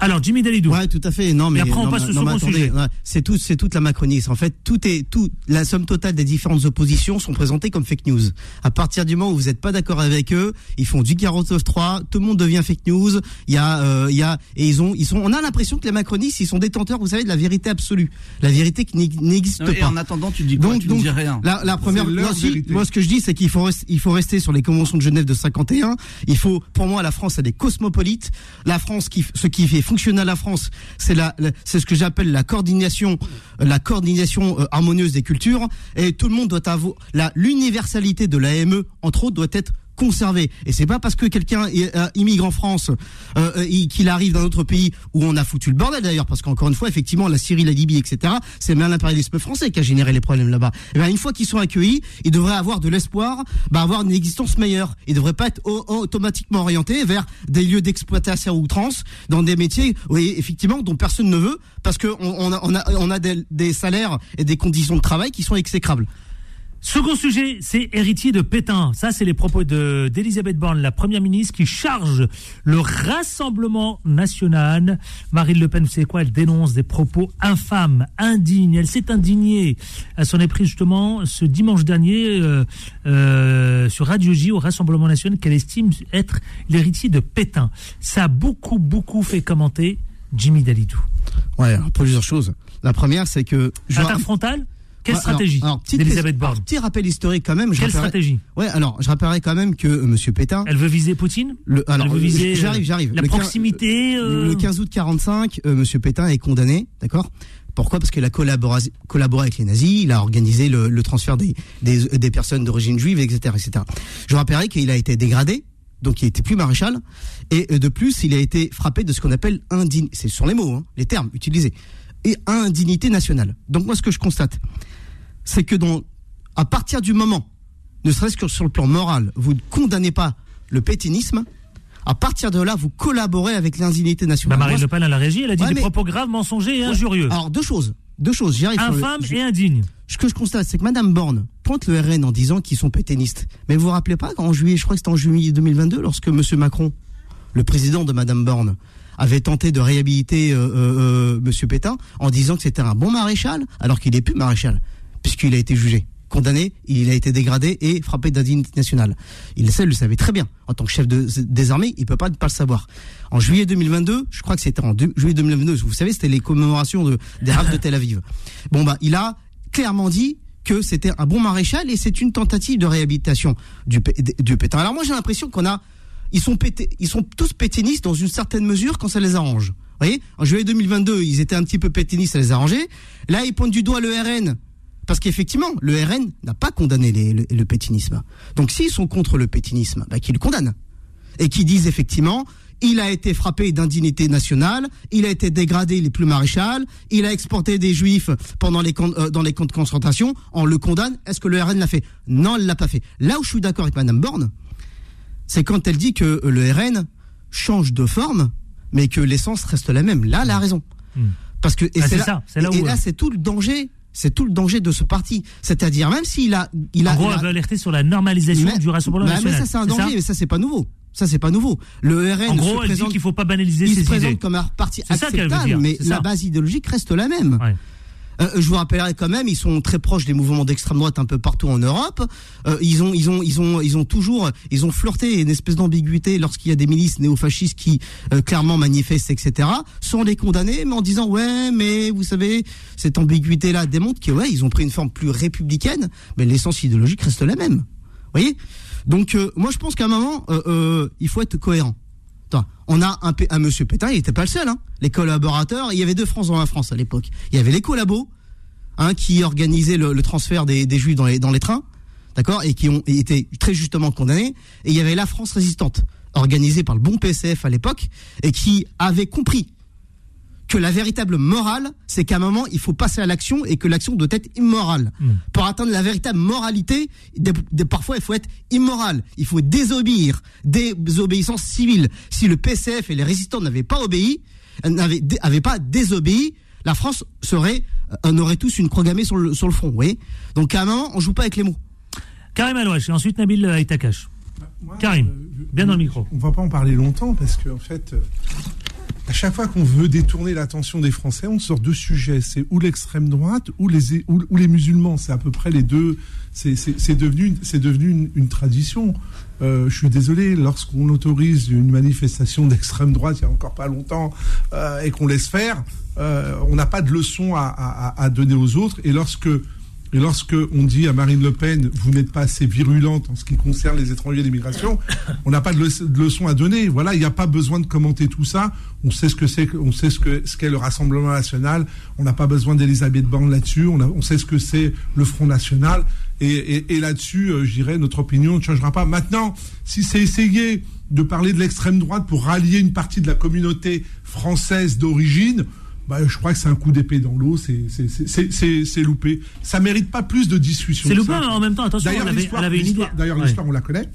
Alors, Jimmy Dalidou. Ouais, tout à fait. Non, mais Et après, on non, passe mais- au non, mais second attendez, sujet. c'est tout, c'est toute la macronisme. En fait, tout est tout. La somme totale des différentes oppositions sont présentées comme fake news. À partir du moment où vous n'êtes pas d'accord avec eux, ils font du 49.3, tout le monde devient fake news. Il y a, euh, il y a, et ils ont, ils sont. On a l'impression que les macronistes, ils sont détenteurs, vous savez, de la vérité absolue, la vérité qui n'ex- n'existe Non, Et pas. en attendant, tu dis quoi? Donc, Tu donc ne dis rien. la, la première, moi, si, moi, ce que je dis, c'est qu'il faut, il faut rester sur les conventions de Genève de 51. Il faut, pour moi, la France, elle est cosmopolite. La France, qui, ce qui fait fonctionner la France, c'est la- c'est ce que j'appelle la coordination, la coordination euh, harmonieuse des cultures. Et tout le monde doit avoir, la, l'universalité de l'AME, entre autres, doit être conservée. Et c'est pas parce que quelqu'un euh, immigre en France, euh, euh, qu'il arrive dans notre pays où on a foutu le bordel d'ailleurs, parce qu'encore une fois, effectivement, la Syrie, la Libye, etc., c'est même l'impérialisme français qui a généré les problèmes là-bas. Et ben, une fois qu'ils sont accueillis, ils devraient avoir de l'espoir, bah, avoir une existence meilleure. Ils devraient pas être au- automatiquement orientés vers des lieux d'exploitation outrance, dans des métiers, oui, effectivement, dont personne ne veut, parce que on, a, on a, on a des salaires et des conditions de travail qui sont exécrables. Second sujet, c'est héritier de Pétain. Ça, c'est les propos de d'Elisabeth Borne, la première ministre, qui charge le Rassemblement national. Marine Le Pen, vous savez quoi? Elle dénonce des propos infâmes, indignes. Elle s'est indignée. Elle s'en est prise justement ce dimanche dernier euh, euh, sur Radio J au Rassemblement national qu'elle estime être l'héritier de Pétain. Ça a beaucoup, beaucoup fait commenter Jimmy Dalidou. Ouais, alors, plusieurs choses. La première, c'est que je- Attaque frontale Quelle stratégie alors, d'Elisabeth Borne Petit rappel historique quand même. je Quelle rappellerai- stratégie Ouais, alors je rappellerai quand même que euh, Monsieur Pétain. Elle veut viser Poutine Le, alors, Elle veut viser, euh, j'arrive, j'arrive. La Le proximité euh, Le 15 août 45, euh, Monsieur Pétain est condamné, d'accord? Pourquoi? Parce qu'il a collaboré, collaboré avec les nazis, il a organisé le, le transfert des, des, des personnes d'origine juive, etc., etc. Je rappellerai qu'il a été dégradé, donc il était plus maréchal, et euh, de plus, il a été frappé de ce qu'on appelle indigne. C'est sur les mots, hein, les termes utilisés, et indignité nationale. Donc moi, ce que je constate, c'est que dans, à partir du moment, ne serait-ce que sur le plan moral, vous ne condamnez pas le pétinisme, à partir de là, vous collaborez avec l'indignité bah, nationale. Marine Moi, Le Pen à la régie, elle a dit Ouais, des mais- propos graves, mensongers et injurieux. alors deux choses, deux choses. J'y arrive. sur le- Infâme et indigne. Ce que je constate, c'est que Madame Borne pointe le RN en disant qu'ils sont pétainistes. Mais vous vous rappelez pas qu'en juillet, je crois que c'était en juillet 2022, lorsque Monsieur Macron, le président de Madame Borne, avait tenté de réhabiliter euh, euh, euh, Monsieur Pétain en disant que c'était un bon maréchal, alors qu'il est plus maréchal. Puisqu'il a été jugé condamné, il a été dégradé et frappé d'indignité nationale. Il le le savait très bien. En tant que chef de, des armées, il peut pas ne pas le savoir. En juillet 2022, je crois que c'était en juillet 2022, vous savez, c'était les commémorations de, des rafles de Tel Aviv. Bon, bah, il a clairement dit que c'était un bon maréchal et c'est une tentative de réhabilitation du, du Pétain. Alors moi, j'ai l'impression qu'on a, ils sont pétés, ils sont tous pétinistes dans une certaine mesure quand ça les arrange. Vous voyez, en juillet 2022, ils étaient un petit peu pétinistes, ça les arrangeait. Là, ils pointent du doigt le RN parce qu'effectivement, le RN n'a pas condamné le, pétinisme. Donc s'ils sont contre le pétinisme, bah, qu'ils le condamnent. Et qu'ils disent effectivement, il a été frappé d'indignité nationale, il a été dégradé, il est plus maréchal, il a exporté des juifs pendant les euh, dans les camps de concentration, on le condamne. Est-ce que le RN l'a fait? Non, elle l'a pas fait. Là où je suis d'accord avec Madame Borne, c'est quand elle dit que le RN change de forme, mais que l'essence reste la même. Là, elle a raison. Hmm. Parce que et ah, c'est là, là, et là c'est tout le danger c'est tout le danger de ce parti. C'est-à-dire, même s'il a, il a. En gros, veut alerter sur la normalisation du Rassemblement national. Mais ça, c'est un danger, mais ça, c'est pas nouveau. Ça, c'est pas nouveau. Le RN. En gros, elle dit qu'il faut pas banaliser il ses se présente comme un parti acceptable, mais la base idéologique reste la même. Ouais. Euh, je vous rappellerai quand même, ils sont très proches des mouvements d'extrême droite un peu partout en Europe. Euh, ils ont, ils ont, ils ont, ils ont toujours, ils ont flirté une espèce d'ambiguïté lorsqu'il y a des milices néofascistes qui euh, clairement manifestent, etc. Sans les condamner, mais en disant ouais, mais vous savez, cette ambiguïté-là démontre que ouais, ils ont pris une forme plus républicaine, mais l'essence idéologique reste la même. Vous voyez? Donc moi, je pense qu'à un moment, il faut être cohérent. On a un, un monsieur Pétain, il n'était pas le seul. Hein. Les collaborateurs, il y avait deux France dans la France à l'époque. Il y avait les collabos, hein, qui organisaient le, transfert des, juifs dans les, dans les trains, d'accord, et qui ont été très justement condamnés. Et il y avait la France résistante, organisée par le bon PCF à l'époque, et qui avait compris que la véritable morale, c'est qu'à un moment, il faut passer à l'action et que l'action doit être immorale. Hmm. Pour atteindre la véritable moralité, parfois, il faut être immoral. Il faut désobéir, désobéissance civile. Si le PCF et les résistants n'avaient pas obéi, n'avaient pas désobéi, la France serait, on aurait tous une croix sur le, sur le front, vous voyez Donc à un moment, on joue pas avec les mots. Karim Alouache et ensuite Nabil Aitakash. Bah, Karim, euh, bien dans le micro. On va pas en parler longtemps parce qu'en en fait, euh, à chaque fois qu'on veut détourner l'attention des Français, on sort deux sujets. C'est ou l'extrême droite ou les, ou, les musulmans. C'est à peu près les deux. C'est devenu, devenu une, tradition. Euh, je suis désolé, lorsqu'on autorise une manifestation d'extrême droite, il y a encore pas longtemps, euh, et qu'on laisse faire, euh, on n'a pas de leçon à, à, à, donner aux autres. Et lorsque et lorsque on dit à Marine Le Pen, vous n'êtes pas assez virulente en ce qui concerne les étrangers et l'immigration, on n'a pas de, leçon à donner. Voilà, il n'y a pas besoin de commenter tout ça. On sait ce que c'est, on sait ce que ce qu'est le Rassemblement national. On n'a pas besoin d'Elisabeth Borne là-dessus. On, sait ce que c'est le Front national. Et, et, là-dessus, euh, je dirais, notre opinion ne changera pas. Maintenant, si c'est essayer de parler de l'extrême droite pour rallier une partie de la communauté française d'origine, bah, je crois que c'est un coup d'épée dans l'eau, c'est loupé. Ça mérite pas plus de discussion. C'est loupé en même temps, attention, D'ailleurs, l'histoire, on la connaît,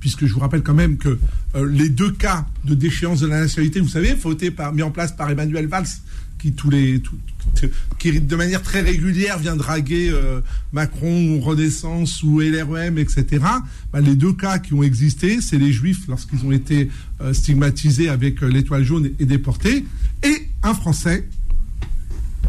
puisque je vous rappelle quand même que euh, les deux cas de déchéance de la nationalité, vous savez, été par, mis en place par Emmanuel Valls, qui tous les qui de manière très régulière vient draguer euh, Macron ou Renaissance ou LREM, etc. Bah, les deux cas qui ont existé, c'est les Juifs lorsqu'ils ont été euh, stigmatisés avec euh, l'étoile jaune et déportés, et un Français,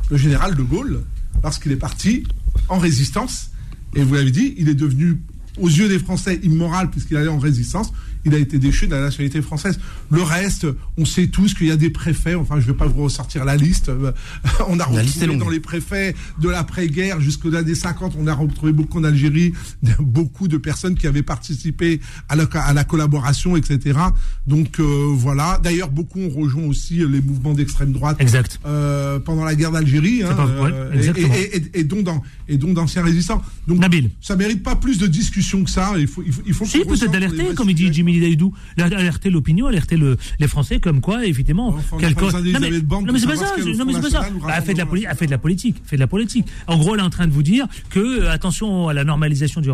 le général de Gaulle, lorsqu'il est parti en résistance. Et vous l'avez dit, il est devenu aux yeux des Français immoral puisqu'il allait en résistance il a été déchu de la nationalité française. Le reste, on sait tous qu'il y a des préfets, enfin je ne vais pas vous ressortir la liste, euh, on a retrouvé dans les préfets de l'après-guerre jusqu'aux années 50, on a retrouvé beaucoup en Algérie, beaucoup de personnes qui avaient participé à la, à la collaboration, etc. Donc euh, voilà, d'ailleurs beaucoup ont rejoint aussi les mouvements d'extrême droite exact. Euh, pendant la guerre d'Algérie, hein, et, et, dans, et d'anciens résistants. Donc Nabil. ça mérite pas plus de discussion que ça, il faut, il faut, il faut si, peut-être d'alerter, comme il dit Jimmy Daïdou, alerter l'opinion, alerter le, les Français comme quoi, évidemment. non, mais, non, mais c'est pas ça. Non, mais c'est pas ça. Bah, elle fait de la politique. fait de la politique. Fait de la politique. En gros, elle est en train de vous dire que euh, attention à la normalisation du,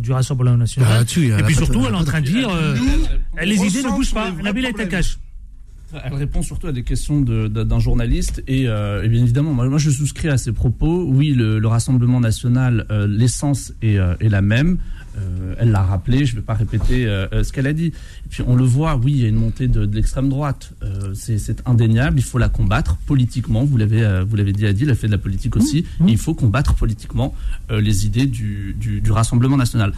du Rassemblement national. Ah, et puis surtout, elle est en train de dire, euh, les idées ne bougent pas. Nabil est à cache. Elle répond surtout à des questions d'un journaliste et, bien évidemment, moi, je souscris à ses propos. Oui, le, Rassemblement national, l'essence est, est, la même. Euh, elle l'a rappelé, je ne vais pas répéter euh, euh, ce qu'elle a dit. Et puis on le voit, oui, il y a une montée de, l'extrême droite. c'est indéniable, il faut la combattre politiquement. Vous l'avez, vous l'avez dit, Adi, elle a fait de la politique aussi. Mmh, mmh. il faut combattre politiquement les idées du, du Rassemblement national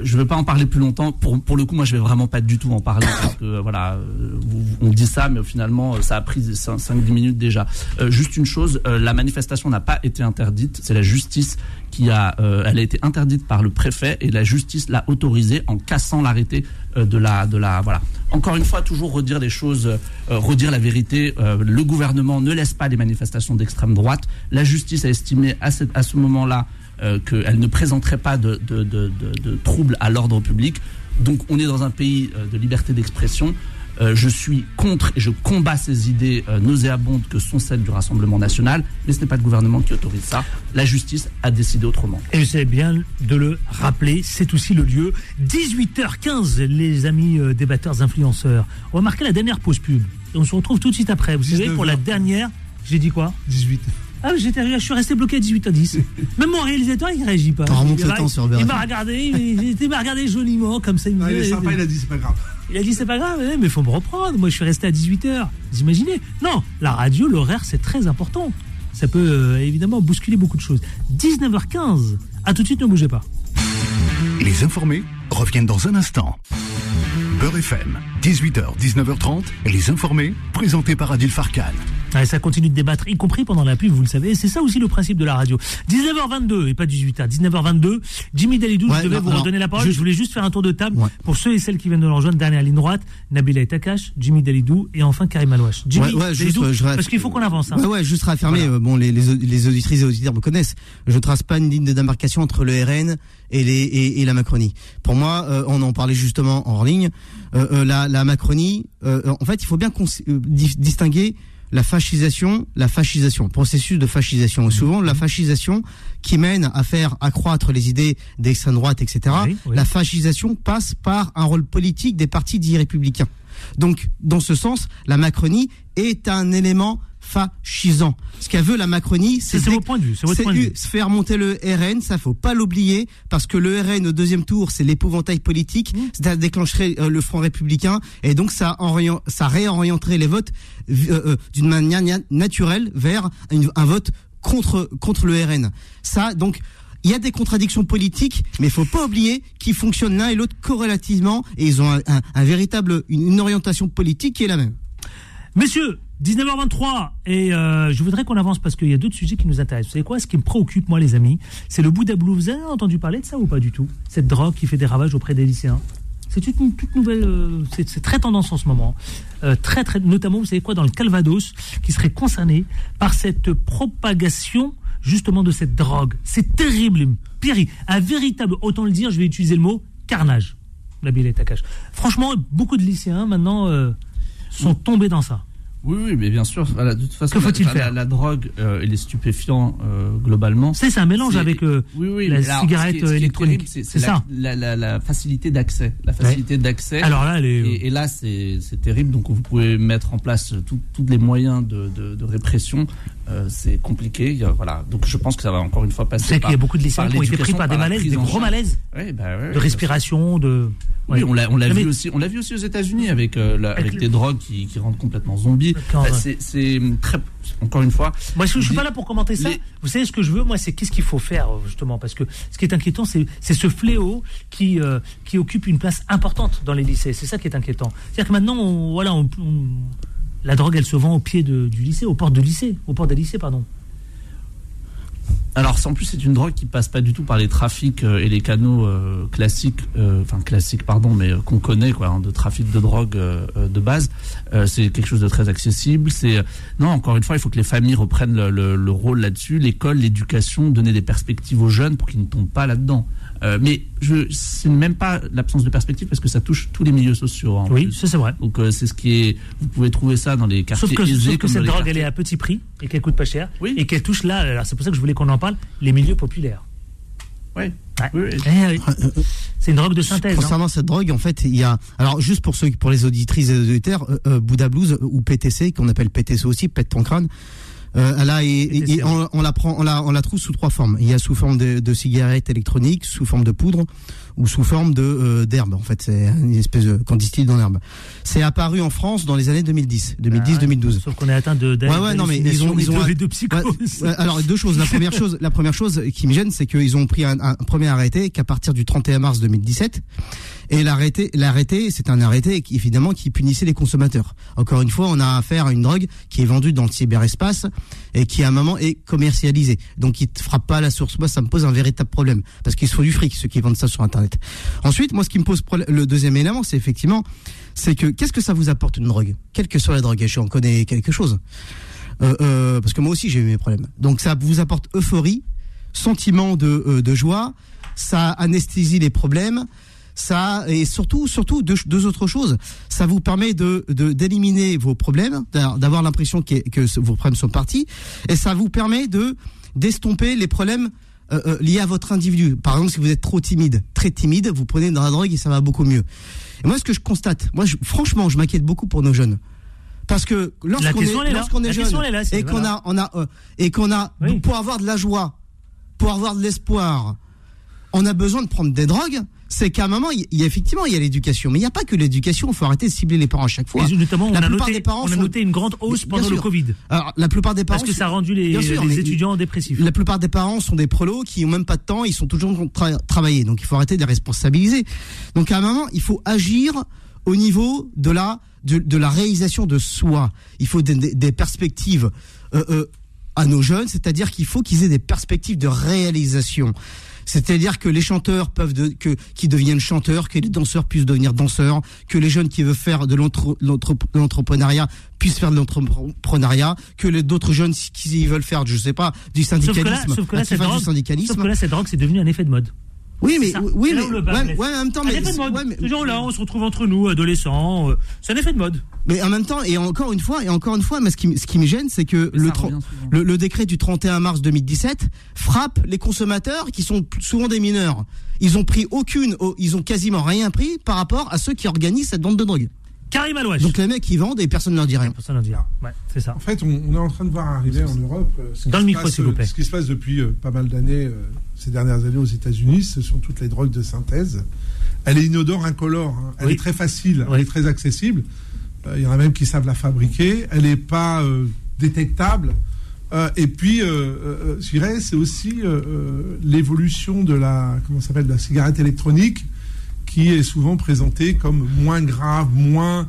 je ne vais pas en parler plus longtemps. Pour, pour le coup, moi, je vais vraiment pas du tout en parler parce que euh, voilà, euh, on dit ça, mais finalement, euh, ça a pris 5-10 minutes déjà. juste une chose, la manifestation n'a pas été interdite. C'est la justice qui a, elle a été interdite par le préfet et la justice l'a autorisée en cassant l'arrêté de la, de la, voilà. Encore une fois, toujours redire les choses, redire la vérité. le gouvernement ne laisse pas les manifestations d'extrême droite. La justice a estimé à, à ce moment-là euh, qu'elle ne présenterait pas de, troubles à l'ordre public. Donc on est dans un pays euh, de liberté d'expression. Euh, je suis contre et je combats ces idées nauséabondes que sont celles du Rassemblement national, mais ce n'est pas le gouvernement qui autorise ça. La justice a décidé autrement. Et c'est bien de le rappeler, c'est aussi le lieu. 18h15, les amis débatteurs, influenceurs. On va marquer la dernière pause pub. On se retrouve tout de suite après. Vous savez, pour la dernière, j'ai dit quoi? 18. Ah, j'étais, je suis resté bloqué à 18 h 10. Même mon réalisateur, il réagit pas. Il, le temps sur il m'a regardé, il, m'a regardé joliment, comme ça. Il, il est sympa, il a dit c'est pas grave. Il a dit c'est pas grave, mais il faut me reprendre. Moi, je suis resté à 18 h Vous imaginez? Non, la radio, l'horaire, c'est très important. Ça peut euh, évidemment bousculer beaucoup de choses. 19h15. À tout de suite, ne bougez pas. Les informés reviennent dans un instant. Beurre FM, 18h, 19h30, les informés, présentés par Adil Farkan ça continue de débattre, y compris pendant la pub, vous le savez. C'est ça aussi le principe de la radio. 19h22 et pas 18h. 19h22. Jimmy Dalidou, je devais vous redonner la parole. Je voulais juste faire un tour de table pour ceux et celles qui viennent de nous rejoindre. Dernière ligne droite, Nabila Takash, Jimmy Dalidou et enfin Karim Alouache. Jimmy Dalidou, parce qu'il faut qu'on avance. Hein. Ouais, juste réaffirmer. Euh, bon, les, les, auditrices et auditeurs me connaissent. Je trace pas une ligne de démarcation entre le RN et, les, et, la Macronie. Pour moi, euh, on en parlait justement en ligne. Euh, la, la Macronie, en fait, il faut bien distinguer la fascisation, la fascisation, processus de fascisation. souvent, la fascisation qui mène à faire accroître les idées d'extrême droite, etc. La fascisation passe par un rôle politique des partis dits républicains. Donc, dans ce sens, la Macronie est un élément fascisant. Ce qu'elle veut la Macronie, c'est faire monter le RN, ça faut pas l'oublier parce que le RN au deuxième tour, c'est l'épouvantail politique, mmh. ça déclencherait euh, le Front républicain et donc ça ça réorienterait les votes euh, euh, d'une manière naturelle vers un vote contre contre le RN. Ça donc il y a des contradictions politiques, mais il faut pas oublier qu'ils fonctionnent l'un et l'autre corrélativement et ils ont un, véritable une orientation politique qui est la même. Messieurs, 19h23 et euh, je voudrais qu'on avance parce qu'il y a d'autres sujets qui nous intéressent. Vous savez quoi? Ce qui me préoccupe moi les amis, c'est le Bouddha Blue. Vous avez entendu parler de ça ou pas du tout? Cette drogue qui fait des ravages auprès des lycéens? C'est une toute nouvelle, euh, c'est très tendance en ce moment. Euh, très très, notamment vous savez quoi dans le Calvados qui serait concerné par cette propagation justement de cette drogue. C'est terrible, pire, un véritable, autant le dire, je vais utiliser le mot carnage. La est à cache. Franchement, beaucoup de lycéens maintenant sont tombés dans ça. Oui, oui, mais bien sûr. Voilà, de toute façon, que faut-il faire la, drogue euh, et les stupéfiants euh, globalement. C'est un mélange avec euh, la cigarette électronique. C'est ça. La, la, facilité d'accès, la facilité d'accès. Alors là, et, là, c'est terrible. Donc, vous pouvez mettre en place tous les moyens de, de, répression. C'est compliqué. voilà. Donc, je pense que ça va encore une fois passer. C'est qu'il y a beaucoup de lycéens qui ont été pris par des malaises, des gros malaises, bah de respiration, de. Oui, on l'a, on l'a vu aussi, on l'a vu aussi aux États-Unis avec, euh, avec, des drogues qui, qui rendent complètement zombies. c'est, très, encore une fois. Moi, je, ne suis pas là pour commenter ça. Vous savez ce que je veux, moi, c'est qu'est-ce qu'il faut faire justement, parce que ce qui est inquiétant, c'est, c'est ce fléau qui, euh, qui occupe une place importante dans les lycées. C'est ça qui est inquiétant. C'est-à-dire que maintenant, on, voilà, on, la drogue, elle se vend au pied du lycée, aux portes du lycée, aux portes des lycées, pardon. Alors, en plus, c'est une drogue qui passe pas du tout par les trafics euh, et les canaux euh, classiques, euh, enfin classiques, pardon, mais qu'on connaît, quoi, hein, de trafic de drogue de base. c'est quelque chose de très accessible. C'est non, encore une fois, il faut que les familles reprennent le rôle là-dessus, l'école, l'éducation, donner des perspectives aux jeunes pour qu'ils ne tombent pas là-dedans. Euh, mais je c'est même pas l'absence de perspective parce que ça touche tous les milieux sociaux. oui, ça c'est vrai. Donc euh, c'est ce qui est. Vous pouvez trouver ça dans les quartiers sauf que, Sauf que cette drogue, elle est à petit prix et qu'elle coûte pas cher oui. et qu'elle touche là. c'est pour ça que je voulais qu'on en parle. Les milieux populaires. Oui. oui, eh C'est une drogue de synthèse. Concernant cette drogue, en fait, il y a. Alors, juste pour ceux, pour les auditrices et les auditeurs, euh, Bouddha Blues ou PTC, qu'on appelle PTC aussi, pète ton crâne. Euh, là, et, on, la prend, on la, on la trouve sous trois formes. Il y a sous forme de, de cigarettes électroniques, sous forme de poudre ou sous forme de euh, d'herbe. En fait, c'est une espèce de qu'on distille dans l'herbe. C'est apparu en France dans les années 2010, 2010, 2012. Sauf qu'on est atteint de. Ouais, ouais, non, mais ils ont, ils ont de alors deux choses. La première chose, la première chose qui me gêne, c'est qu'ils ont pris un, un premier arrêté qu'à partir du 31 mars 2017 et l'arrêté, l'arrêté, c'est un arrêté évidemment qui punissait les consommateurs. Encore une fois, on a affaire à une drogue qui est vendue dans le cyberespace et qui à un moment est commercialisée. Donc, il ne frappe pas à la source. Moi, ça me pose un véritable problème parce qu'ils sont du fric ceux qui vendent ça sur Internet. Ensuite, moi, ce qui me pose le deuxième élément, c'est effectivement, c'est que qu'est-ce que ça vous apporte une drogue, quelle que soit la drogue. Je en connais quelque chose. Euh, euh, parce que moi aussi j'ai eu mes problèmes. Donc ça vous apporte euphorie, sentiment de, euh, de joie, ça anesthésie les problèmes, ça et surtout surtout deux, deux autres choses. Ça vous permet de d'éliminer vos problèmes, d'avoir l'impression que, que vos problèmes sont partis, et ça vous permet de d'estomper les problèmes euh, euh, liés à votre individu. Par exemple, si vous êtes trop timide, très timide, vous prenez dans la drogue et ça va beaucoup mieux. Et moi, ce que je constate, moi, franchement, je m'inquiète beaucoup pour nos jeunes parce que lorsqu'on est, lorsqu'on est, jeune et qu'on a on a euh, et qu'on a pour avoir de la joie, pour avoir de l'espoir, on a besoin de prendre des drogues c'est qu'à un moment, il y a effectivement, il y a l'éducation, mais il n'y a pas que l'éducation. Il faut arrêter de cibler les parents à chaque fois. notamment, on, a noté, on a noté une grande hausse pendant le Covid. Alors, la plupart des parents. Parce que ça a rendu les, étudiants dépressifs. La plupart des parents sont des prolos qui ont même pas de temps, ils sont toujours en train de travailler. Donc, il faut arrêter de les responsabiliser. Donc, à un moment, il faut agir au niveau de la, de, la réalisation de soi. Il faut des, perspectives, euh, euh, à nos jeunes, c'est-à-dire qu'il faut qu'ils aient des perspectives de réalisation. C'est-à-dire que les chanteurs peuvent de, que qui deviennent chanteurs, que les danseurs puissent devenir danseurs, que les jeunes qui veulent faire de l'entrepreneuriat puissent faire de l'entrepreneuriat, que les d'autres jeunes qui veulent faire, je sais pas, du syndicalisme, sauf que là, sauf que là, syndicalisme. Sauf que là, cette drogue, c'est devenu un effet de mode. Oui, mais, oui, mais, ouais, ouais, en même temps, mais, Ces gens-là, on se retrouve entre nous, adolescents. Euh, c'est un effet de mode. Mais en même temps, et encore une fois, et encore une fois, mais ce qui, ce qui me gêne, c'est que le, le, le, décret du 31 mars 2017 frappe les consommateurs qui sont souvent des mineurs. Ils ont pris aucune, ils ont quasiment rien pris par rapport à ceux qui organisent cette vente de drogue. Karim Alouache. Donc les mecs ils vendent et personne ne leur dit rien. Personne ne dit rien. Ouais, c'est ça. En fait, on, est en train de voir arriver en Europe. Euh, Dans le micro, s'il vous plaît. Ce qui se passe depuis euh, pas mal d'années, euh, ces dernières années aux États-Unis, ce sont toutes les drogues de synthèse. Elle est inodore, incolore. Hein. Elle est très facile, elle est très accessible. Il y en a même qui savent la fabriquer. Elle n'est pas détectable. et puis, je dirais, c'est aussi l'évolution de la, comment s'appelle, de la cigarette électronique qui est souvent présenté comme moins grave, moins,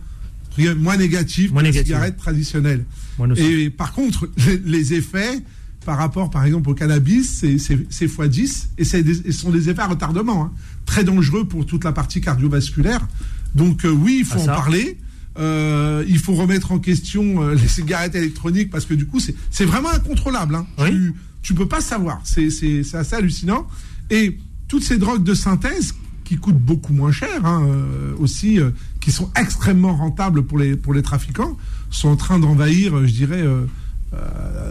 moins négatif que la cigarette traditionnelle. Et par contre, les, effets par rapport, par exemple, au cannabis, c'est x10 et ce sont des effets à retardement, hein. très dangereux pour toute la partie cardiovasculaire. Donc euh, oui, il faut ah, en parler. Euh, il faut remettre en question euh, les cigarettes électroniques parce que du coup, c'est vraiment incontrôlable. Hein. Tu, tu peux pas savoir. C'est assez hallucinant. Et toutes ces drogues de synthèse qui coûtent beaucoup moins cher, hein, euh, aussi, euh, qui sont extrêmement rentables pour les, pour les trafiquants, sont en train d'envahir, euh, je dirais,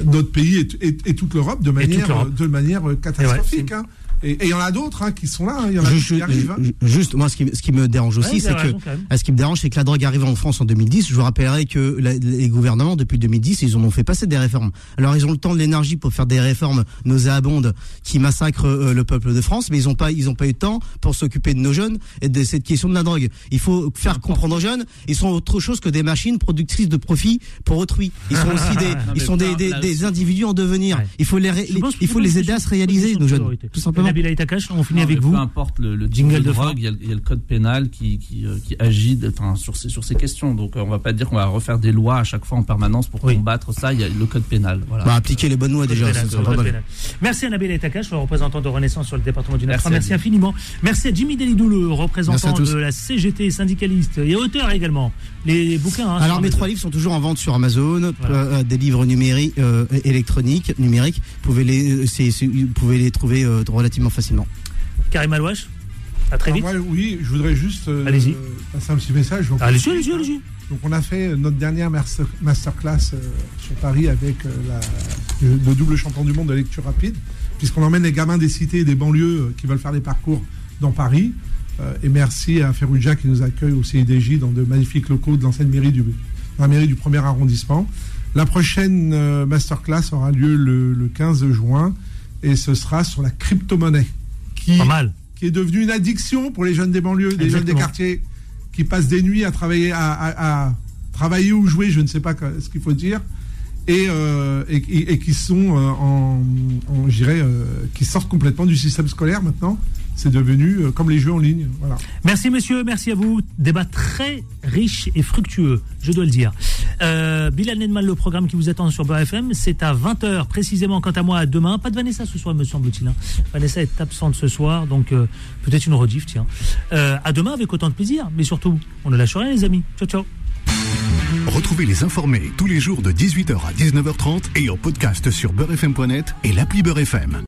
notre pays et, toute l'Europe de manière, de manière catastrophique. hein. Et il y en a d'autres hein, qui sont là, il y en a qui arrivent. Hein. Juste, moi, ce qui, ce qui me dérange aussi, c'est que, ce qui me dérange, c'est que la drogue arrive en France en 2010. Je vous rappellerai que les gouvernements, depuis 2010, ils en ont fait passer des réformes. Alors, ils ont le temps de l'énergie pour faire des réformes nauséabondes qui massacrent euh, le peuple de France, mais ils n'ont pas, ils ont pas eu de temps pour s'occuper de nos jeunes et de cette question de la drogue. Il faut faire comprendre aux jeunes, ils sont autre chose que des machines productrices de profit pour autrui. Ils sont aussi des, ils sont des, des, des, individus en devenir. Il faut les, il faut les aider à se réaliser, nos jeunes, tout simplement. Nabil on finit avec vous. Peu importe le, jingle de drogue, il y, a, le code pénal qui, qui, euh, agit enfin, sur, ces, sur ces questions. Donc euh, on va pas dire qu'on va refaire des lois à chaque fois en permanence pour combattre ça. Il y a le code pénal. Voilà. Bah, appliquer les bonnes lois déjà. Merci à Nabil Aitakash, le représentant de Renaissance sur le département du Nord. Merci, infiniment. Merci à Jimmy Delidou, le représentant de la CGT syndicaliste et auteur également. Les bouquins. Hein, Alors mes trois livres sont toujours en vente sur Amazon, euh, des livres numériques, électroniques, numériques. Vous pouvez les, vous pouvez les trouver relativement facilement Karim Alouache à très vite. oui, je voudrais juste euh, passer un petit message. Allez-y, allez-y, allez-y. Donc on a fait notre dernière masterclass euh, sur Paris avec euh, le, double champion du monde de lecture rapide, puisqu'on emmène les gamins des cités et des banlieues qui veulent faire des parcours dans Paris. et merci à Ferrugia qui nous accueille au CIDJ dans de magnifiques locaux de l'ancienne mairie du, la mairie du premier arrondissement. La prochaine masterclass aura lieu le, 15 juin et ce sera sur la crypto-monnaie. Qui, mal. Qui est devenue une addiction pour les jeunes des banlieues, des jeunes des quartiers qui passent des nuits à travailler, à, travailler ou jouer, je ne sais pas ce qu'il faut dire, et, euh, et, qui sont euh, en, en euh, qui sortent complètement du système scolaire maintenant. C'est devenu comme les jeux en ligne. Voilà. Merci monsieur, merci à vous. Débat très riche et fructueux, je dois le dire. Euh, Bilal Nedmal, le programme qui vous attend sur BFM, c'est à 20h précisément. Quant à moi, à demain. Pas de Vanessa ce soir, me semble-t-il. Hein. Vanessa est absente ce soir, donc peut-être une rediff, tiens. à demain avec autant de plaisir, mais surtout, on ne lâche rien, les amis. Ciao, ciao. Retrouvez les informés tous les jours de 18h à 19h30 et en podcast sur beurrefm.net et l'appli Beurrefm.